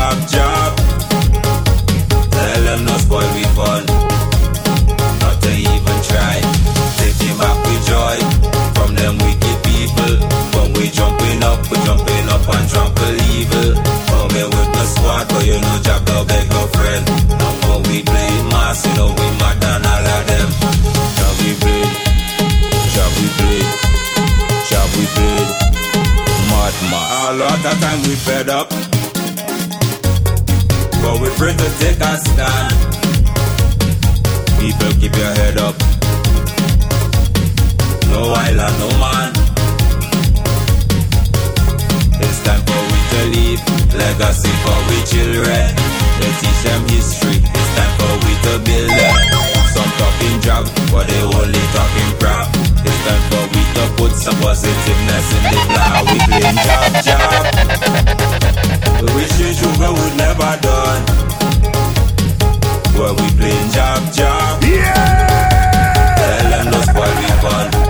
mass, you know we mad than all of them. Jab we play, jab we play, jab we play. Mad mass. A lot of time we fed up. But we free to take a stand. People keep your head up. No island, no man. It's time for we to leave legacy for we children. They teach them history. It's time for we to build them. Some talking job, but they only talking crap. It's time for we to put some positiveness in the plan. We playing jab, jab. We wish you sugar would never done. Well, we playing jab, jab. Yeah! Tell them no spoil we fun.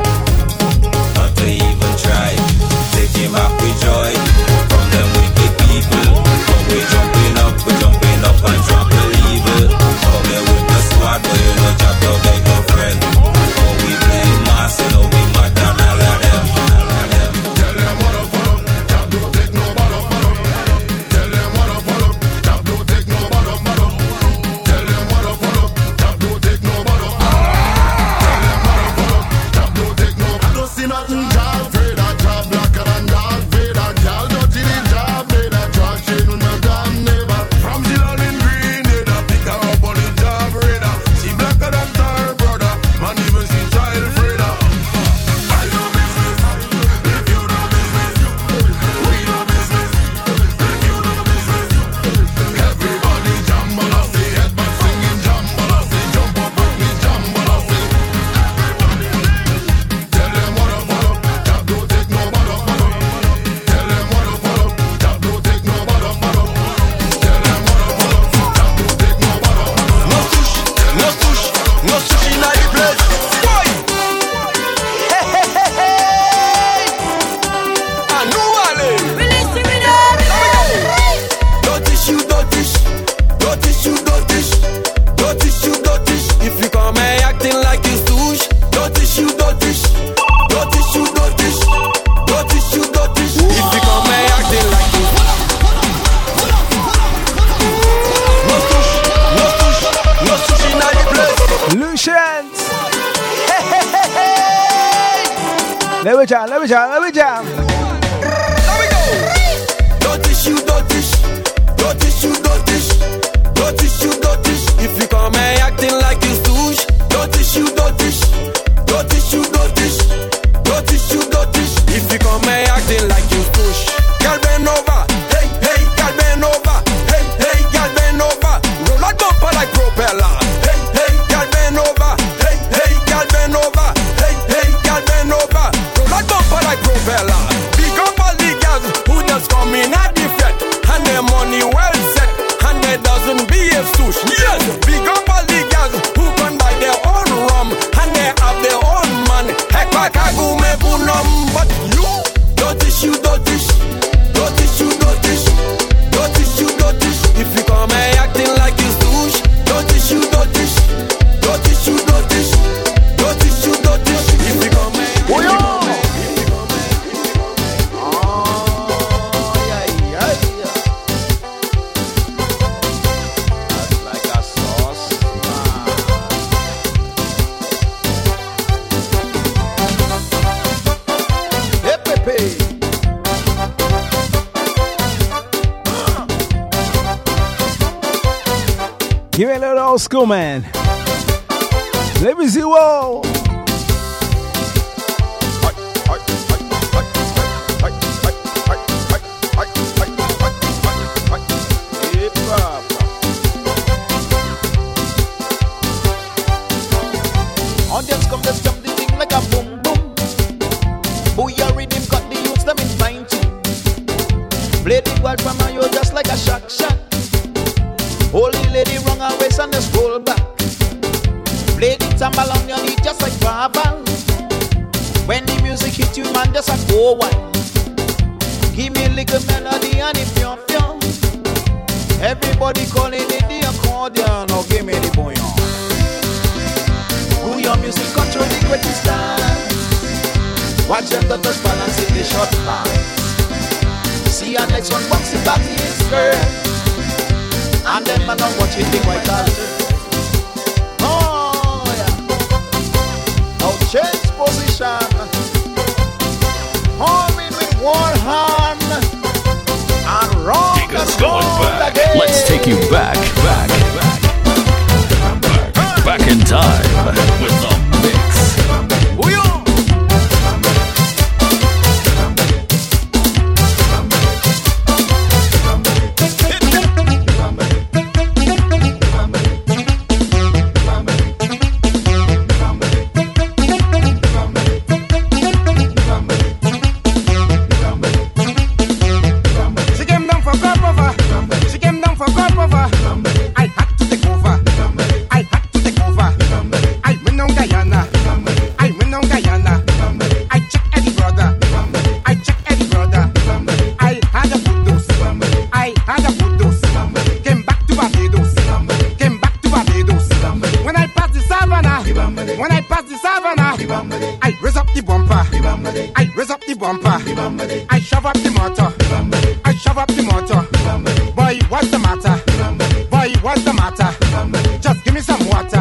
Vamos. Man. raise up the bumper. I raise up the bumper. I shove up the motor. I shove up the motor. Boy, what's the matter? Boy, what's the matter? Just give me some water.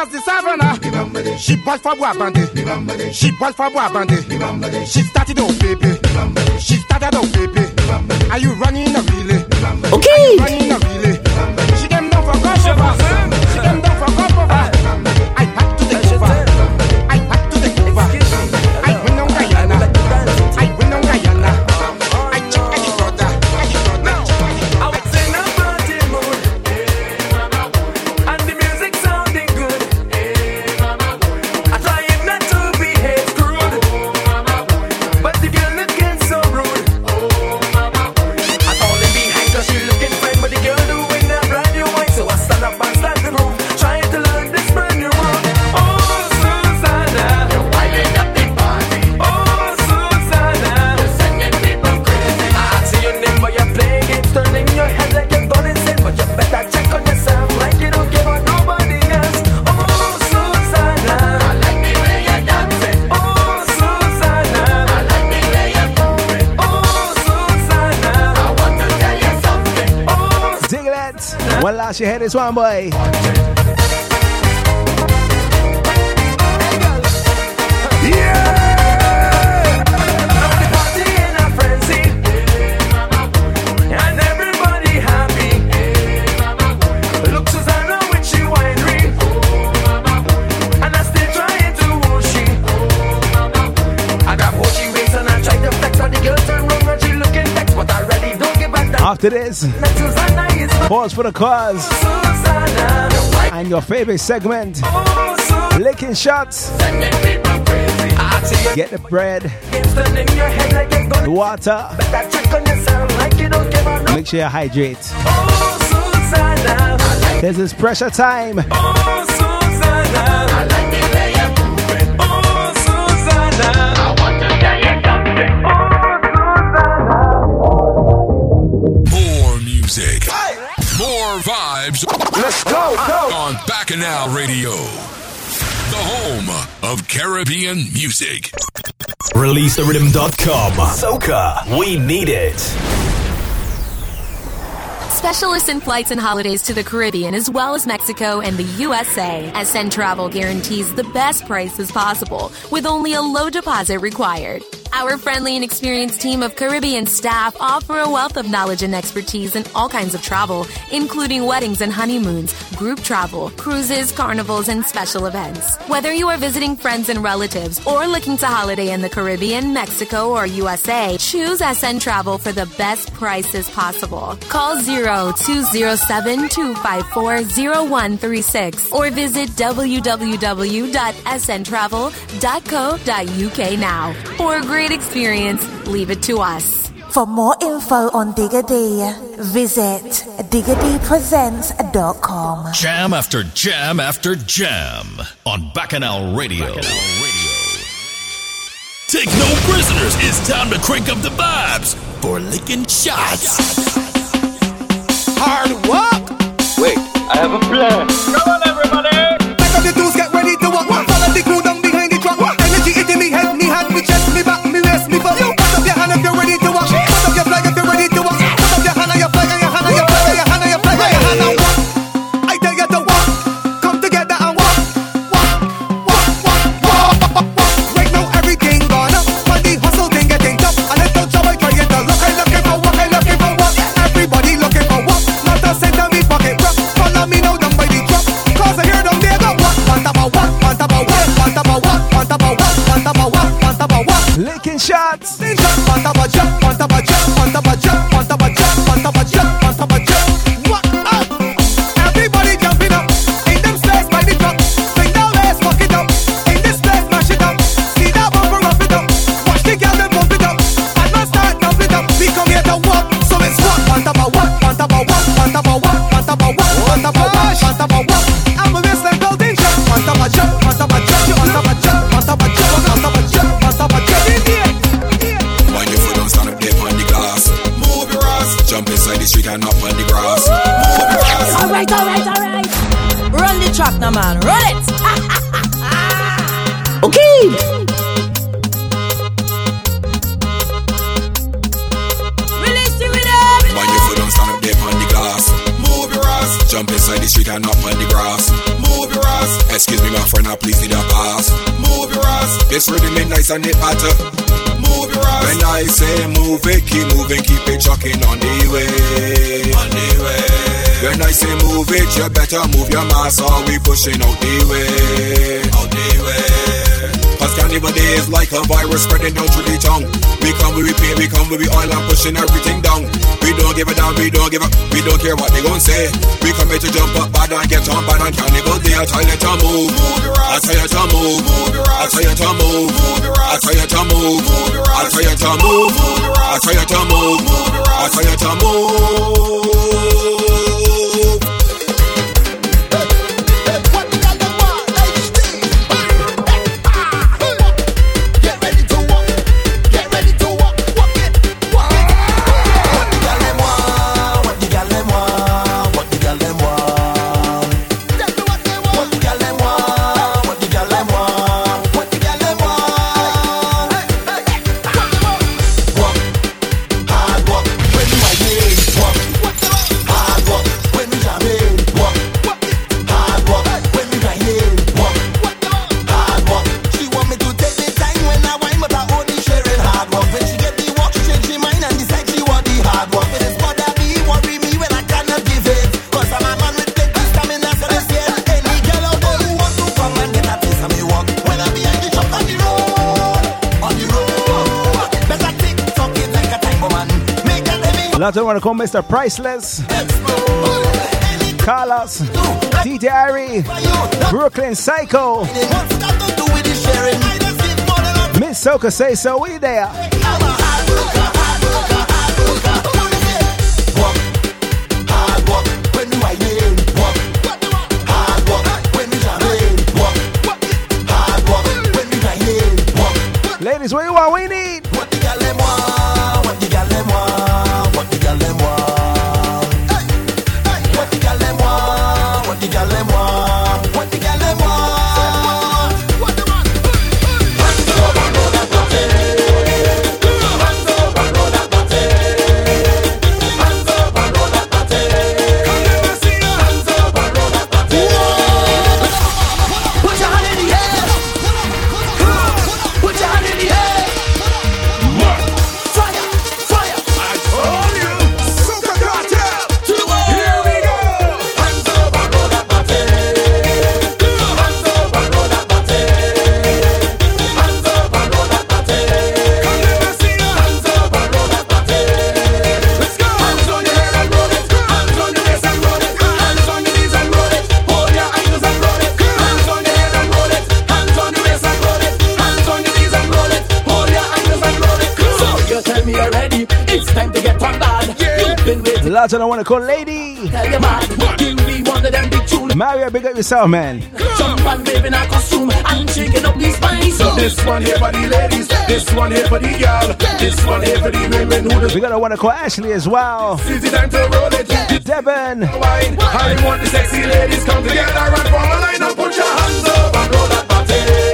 past the savannah. She bought for boy bandit. She bought for boy bandit. She started off baby. She started off baby. Are you running a relay? Okay. Are you running a relay? I really don't give a. After this, pause for the cause. And your favorite segment, licking shots. Get the bread, the water. Make sure you hydrate. This is pressure time. On Bacchanal Radio. The home of Caribbean music. ReleaseTheRhythm.com. Soca, we need it. Specialists in flights and holidays to the Caribbean as well as Mexico and the USA. SN Travel guarantees the best prices possible with only a low deposit required. Our friendly and experienced team of Caribbean staff offer a wealth of knowledge and expertise in all kinds of travel, including weddings and honeymoons, group travel, cruises, carnivals, and special events. Whether you are visiting friends and relatives or looking to holiday in the Caribbean, Mexico, or USA, choose SN Travel for the best prices possible. Call 0207-254-0136 or visit www.sntravel.co.uk now. For a great experience, leave it to us. For more info on Diggity, visit diggitypresents.com. Jam after jam after jam on Bacchanal Radio. Take no prisoners. It's time to crank up the vibes for licking shots. Hard work. Wait, I have a plan. Better move your mass or we pushing out the way. Out the way. Cause carnival day is like a virus spreading down through the tongue. We come with we paint, we come with oil and pushing everything down. We don't give it down, we don't give up, we don't care what they gon' say. We come here to jump up bad and get on bad on carnival day. I tell you to move, I tell you to move, I tell you to move, I tell you to move, I tell you to move, I tell you to move, I tell you to move. Shout out to call Mr. Priceless, Carlos, DJ Irie, Brooklyn Psycho, Miss Soka Say So, we there. Ladies, where you are, we need. out to want one call Lady. Mario, big up yourself, man. Jump and babe in a costume and shaking up these spines. So this one here for the ladies, this one here for the girl, this one here for the women who the We gotta wanna call Ashley as well. It's time to roll it. Devon. I want the sexy ladies come together and form a line put your hands up and roll that body.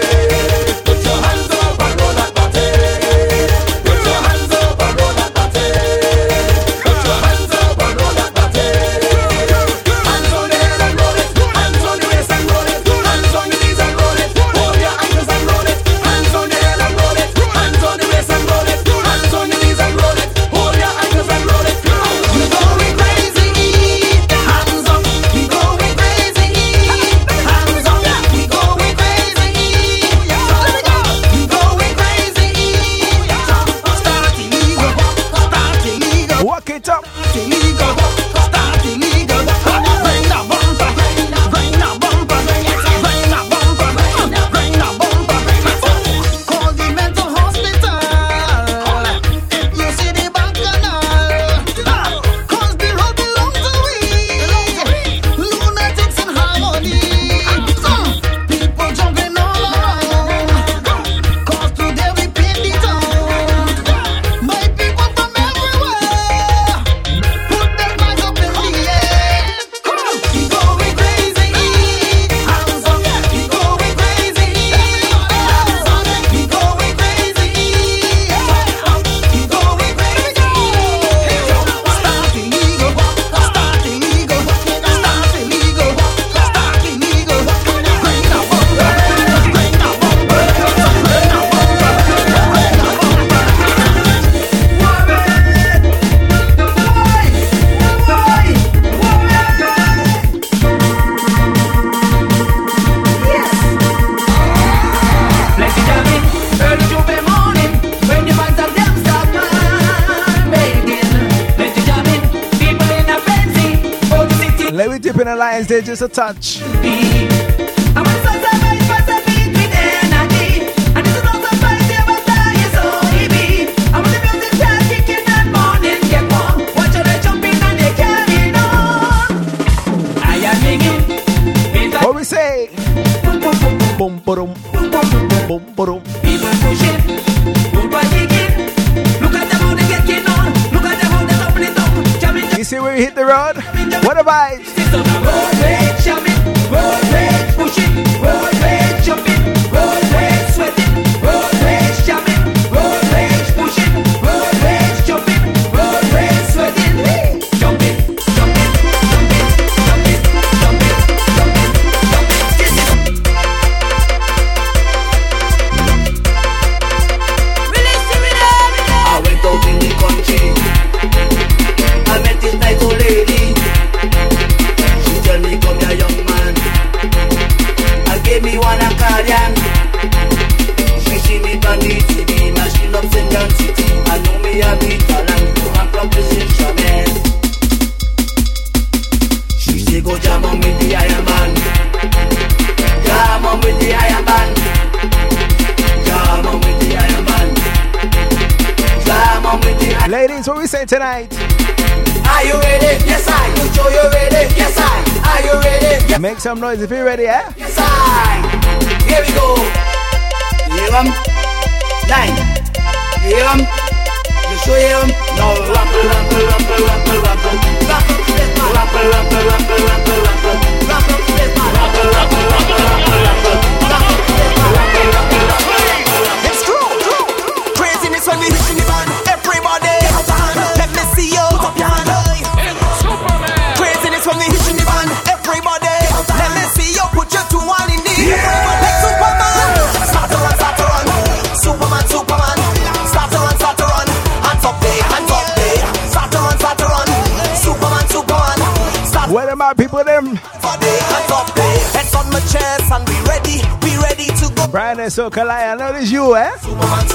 Wednesday, just a touch. some noise if you're ready, eh? Yeah. people them. Heads on my chest and we ready, we ready to go. Brian and Sokalai, I know this you, eh? Superman,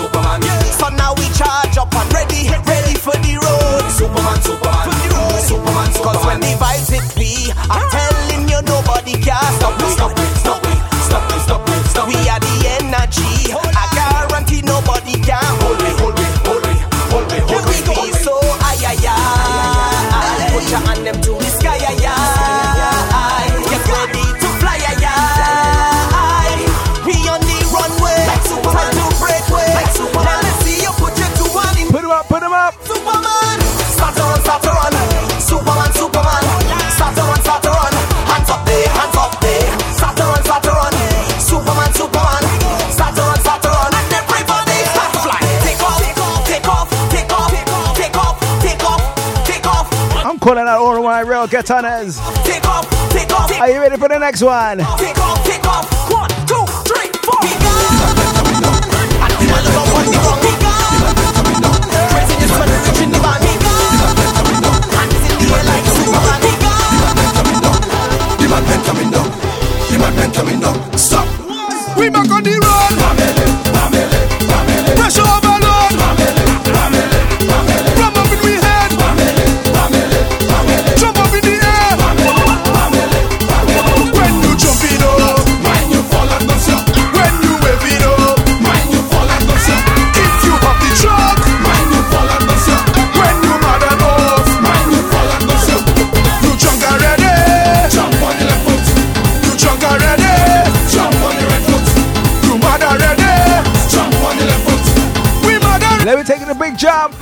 Joe Katanas. Take off, take off, take Are you ready for the next one? Take off, take off. One, two, three, four. Stop! We back on the job.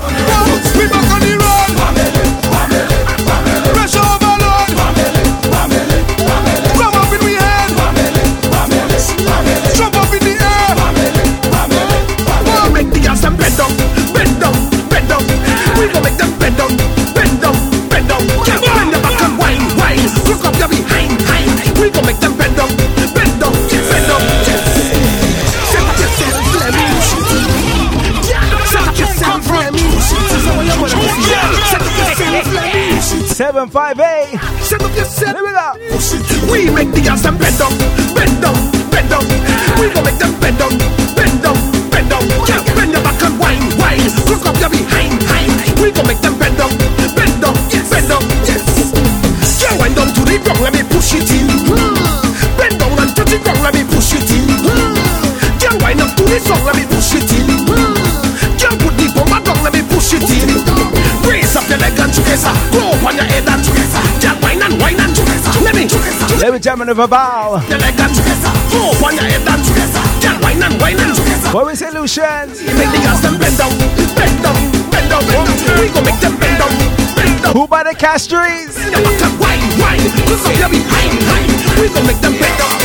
Stamina Verbal. What we say, Make the girls them bend down, bend down, bend down, bend down. We gon' make them bend down, bend down. Who by the castries? Wine, wine. We gon' make them bend down.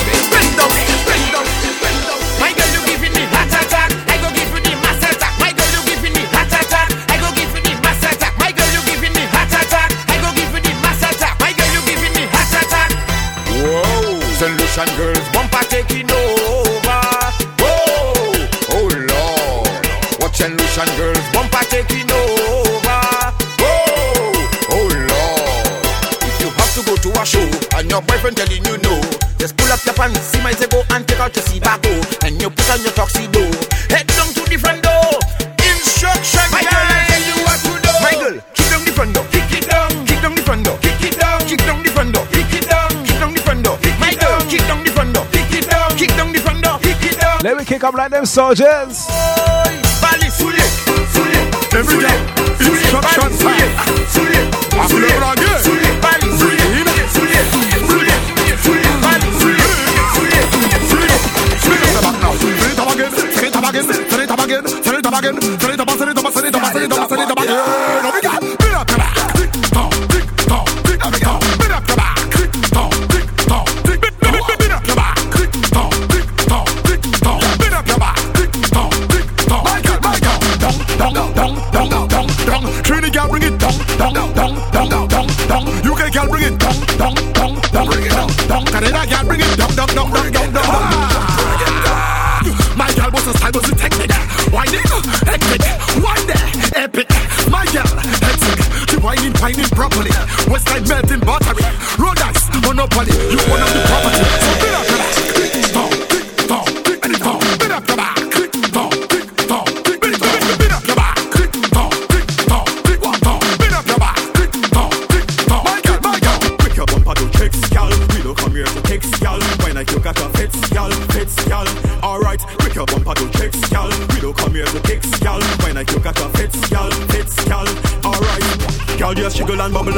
right them soldiers.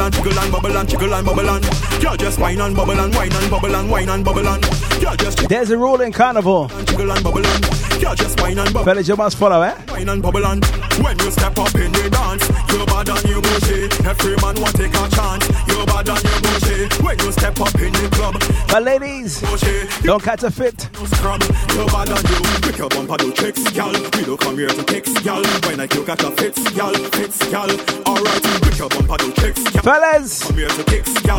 And jiggle and bubble and jiggle and bubble and. Gal, just whine and bubble and whine and bubble and whine and bubble and. Gal, just There's a rule in carnival. jiggle and bubble and. Gal, just whine and bubble. Fellas, you must follow, eh? Wine and bubble and when you step up in the dance, you bad and you bushy. Every man want take a chance. You bad and you bushy. When you step up in the club, But ladies, don't catch a fit. you scrub. You bad and you pick your bumper do tricks, gal. We don't come here to kicks, gal. When I look at your fits, gal, fits, gal. Alright, Fellas,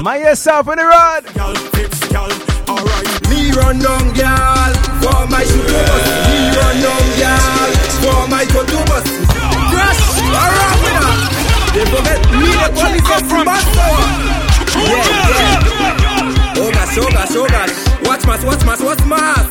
mind yourself in the road. Me run down, girl, for my sugar bus. Me run down, girl, for my go-to bus. Crash, around with her. They forget me, the is from Yeah, yeah. Oh gosh, oh gosh, oh gosh. Watch mass, watch mass, watch mass.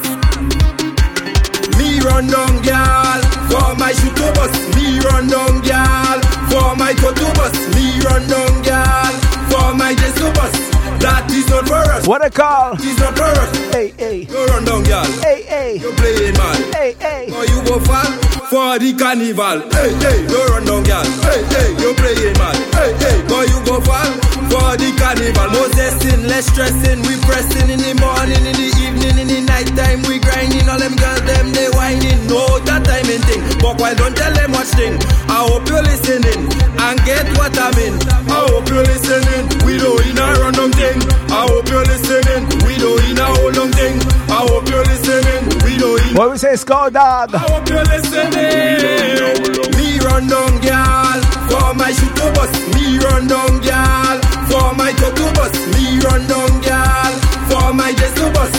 Me run down, girl, for my sugar bus. Me run down, girl, for my go-to bus. Me run down, girl, for my jesu bus. That is not for us. What a call. That is not for us. Hey, hey. You run down, girl. Hey, hey. You playing, man. Hey, hey. Or you go fall for the carnival. Hey, hey. You run down, girl. Hey, hey. You playing, man. Hey, hey. Or you go fall for the carnival. No zesting, less stressing. We pressing in the morning, in the evening, in the night time. We grinding. All them girls, them they whining. No that timing thing. But why don't tell them much thing? I hope you're listening and get what I mean. I hope you're listening. We don't in a run down thing. I hope you're listening. We don't in a hold on thing. I hope you're listening. We don't in What we say, Skull Dog? I hope you're listening. Me run down, girl, for my sugar bus. Me run down, girl, for my cocoa bus. Me run down, girl, for my jesu bus.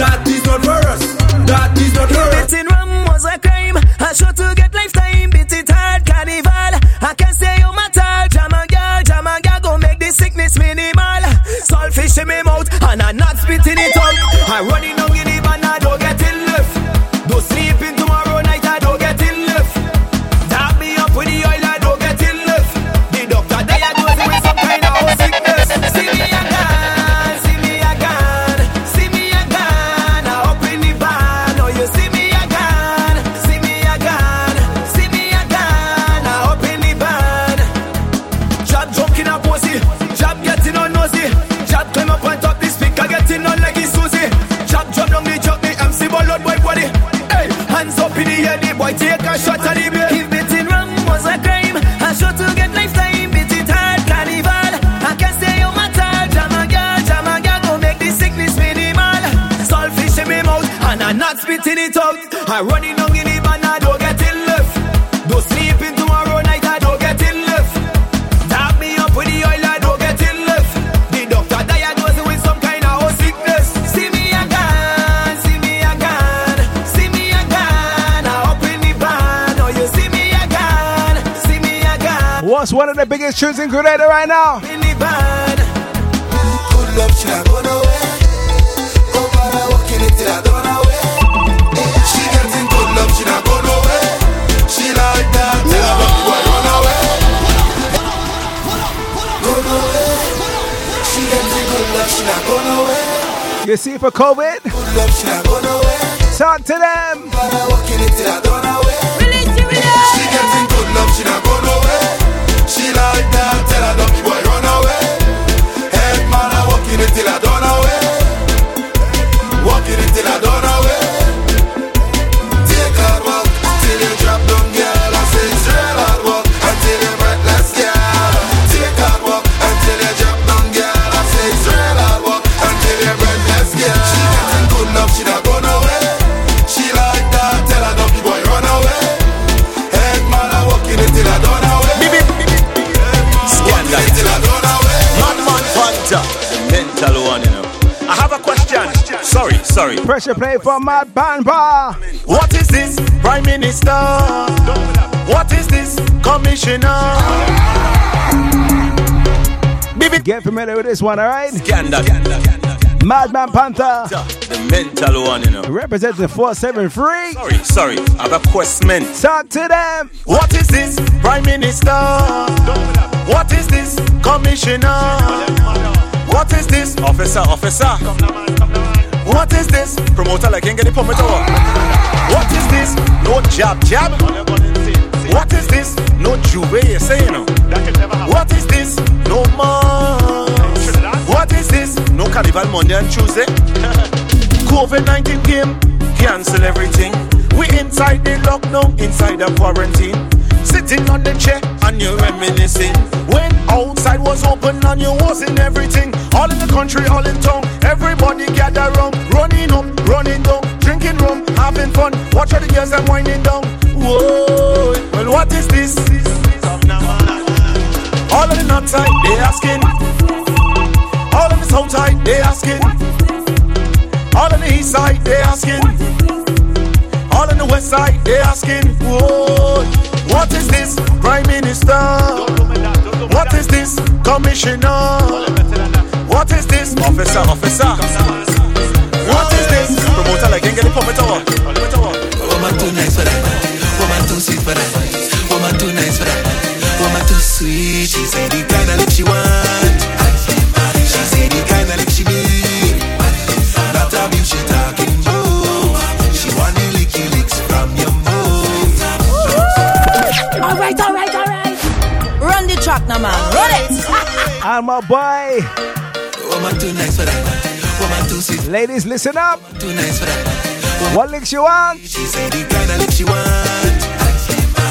That is not for us. That is not for us. Betting rum was a crime. I sure to get lifetime. Beat it hard, carnival. I can say you matter. Jama girl, jama girl, go make the sickness minimal. Saltfish in my mouth, and I'm not spitting it out. I running boy take a shot at the beer. If beating rum was a crime, I sure to get lifetime. Beat it hard, carnival. I can say you matter, jama girl, jama girl, go make the sickness minimal. Saltfish in my mouth, and I'm not spitting it out. I running in Gone one of the biggest love, in Grenada right now. You see for COVID? Good love, she not gone away. Talk to them. But I walking it till I done away. She getting good love, she not gone away. Like that, tell her don't boy run away. Head man, I walking it till I done away. Walking it till I done I have a question. Sorry, sorry. Pressure play for Mad Bamba. What is this, Prime Minister? What is this, Commissioner? Get familiar with this one, alright? Scandal. Madman Panther. The mental one, you know. Representing 473. Sorry, sorry. I have a question. Talk to them. What is this, Prime Minister? What is this, Commissioner? What is this, Officer, officer. What is this? Promoter like ain't get the permit or what? Is this? No jab jab. What is this? No juve, you say, you know. What is this? No more. What is this? No carnival Monday and Tuesday. COVID 19 game. Cancel everything. We inside the lockdown, inside the quarantine. Sitting on the chair and you're reminiscing. When outside was open and you was in everything. All in the country, all in town. Everybody gather round. Running up, running down. Drinking rum, having fun. Watch how the girls are winding down. Whoa, well, what is this? All of the north side, they asking. All of the south side, they asking. All of the east side, they asking. All on the west side, they asking. Whoa, what is this, Prime Minister? What is this, Commissioner? What is this, Officer, officer. What is this? Promoter like ain't get the permit or what? Woman too nice for that. Woman too sweet for that. Woman too nice for that. Woman too sweet. She say the kind of lick she want. Run the track now, man. Run it. I'm a boy. Woman too nice for that. Woman too sweet. Ladies, listen up. Too nice for that. What licks you want? She say the kind of lick she want.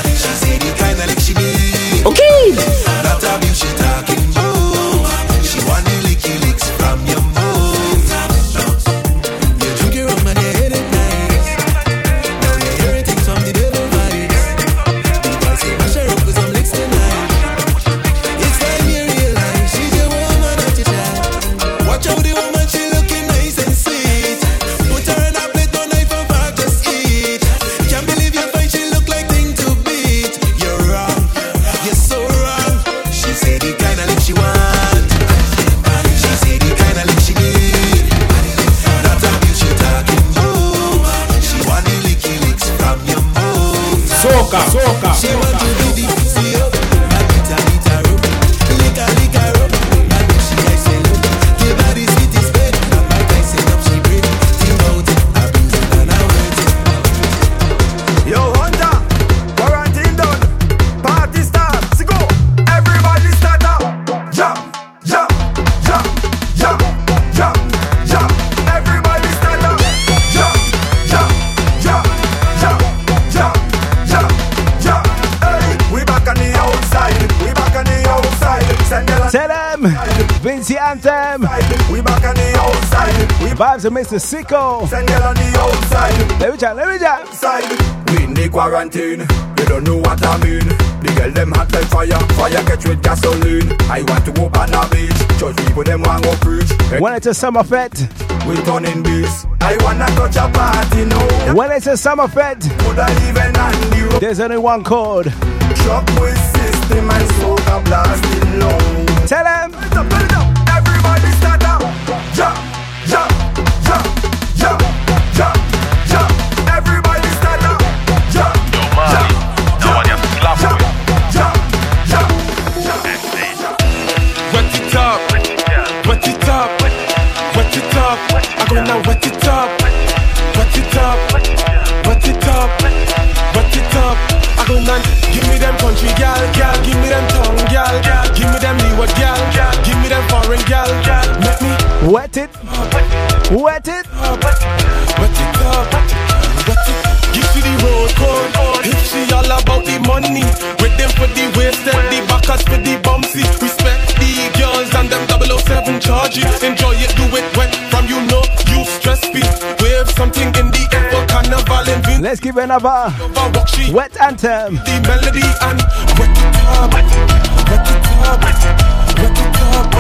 She say the kind of lick she need. Okay. Vincy Anthem. We back on the outside. We Vibes of Mr. Sicko. send girl on the outside. Let me jam, let me. Side. We in the quarantine. You don't know what I mean. The girl them hot like fire. Fire catch with gasoline. I want to open a beach. Church people them want go preach. When it's a summer fete. We turning beats. I wanna touch a party now. When it's a summer fete. Could I even on the road? There's only one code. Truck with system and soca blasting low. Tell them. Them country gal, gal, give me them tongue gal, gal. give me them leeward gal, gal. give me them foreign gal, gal. make me Wet it. Wet it. wet it up, wet it. Give to the road code. If she all about the money, with them for the wasted, the backers for the bumpsy. Respect the girls and them 007 charges. Enjoy Let's give another wet anthem. The melody and wet it wet it wet it wet it up.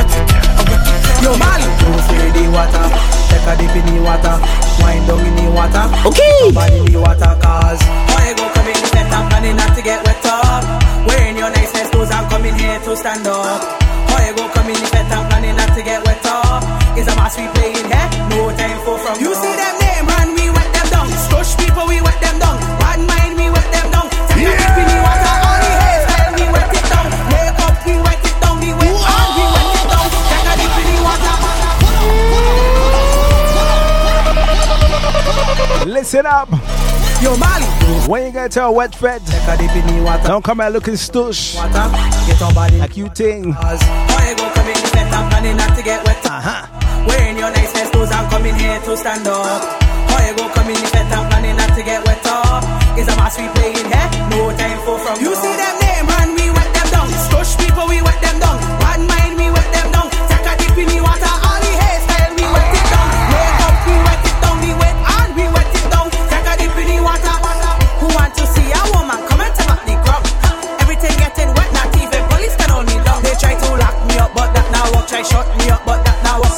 Yo, Mali. Don't fear the water. Take a dip in the water. Wind down in the water. Okay. Body in the water, cause. Why go coming in the set up and not to get wet up? Wearing your nice clothes I'm coming here to stand up. Why go coming in the set up and not to get wet up? Is a mass we playing here? Eh? No time for from You see that? Sit up. Yo, Mali. When you get to a wet fed, don't come out looking stush. Like you ting. Uh-huh. Wearing your nice best clothes and coming here to stand up. How you go coming? in I'm planning not to get wet up. Is a mass we playing here? No time for from You see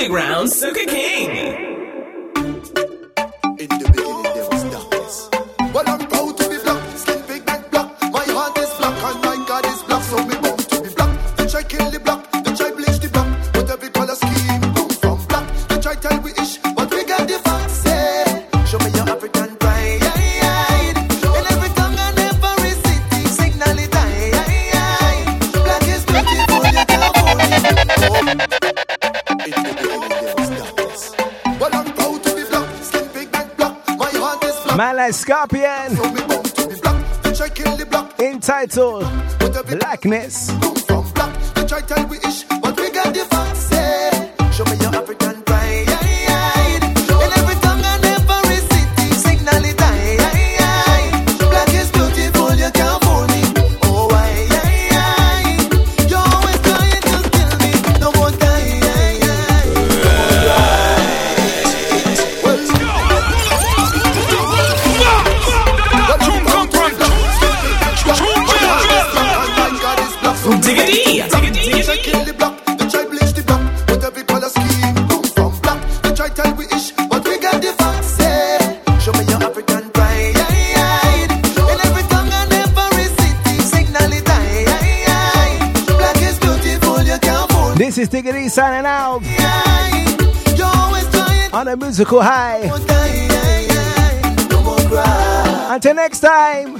Underground Soca King. like Scorpion. Entitled Blackness. High. Until next time.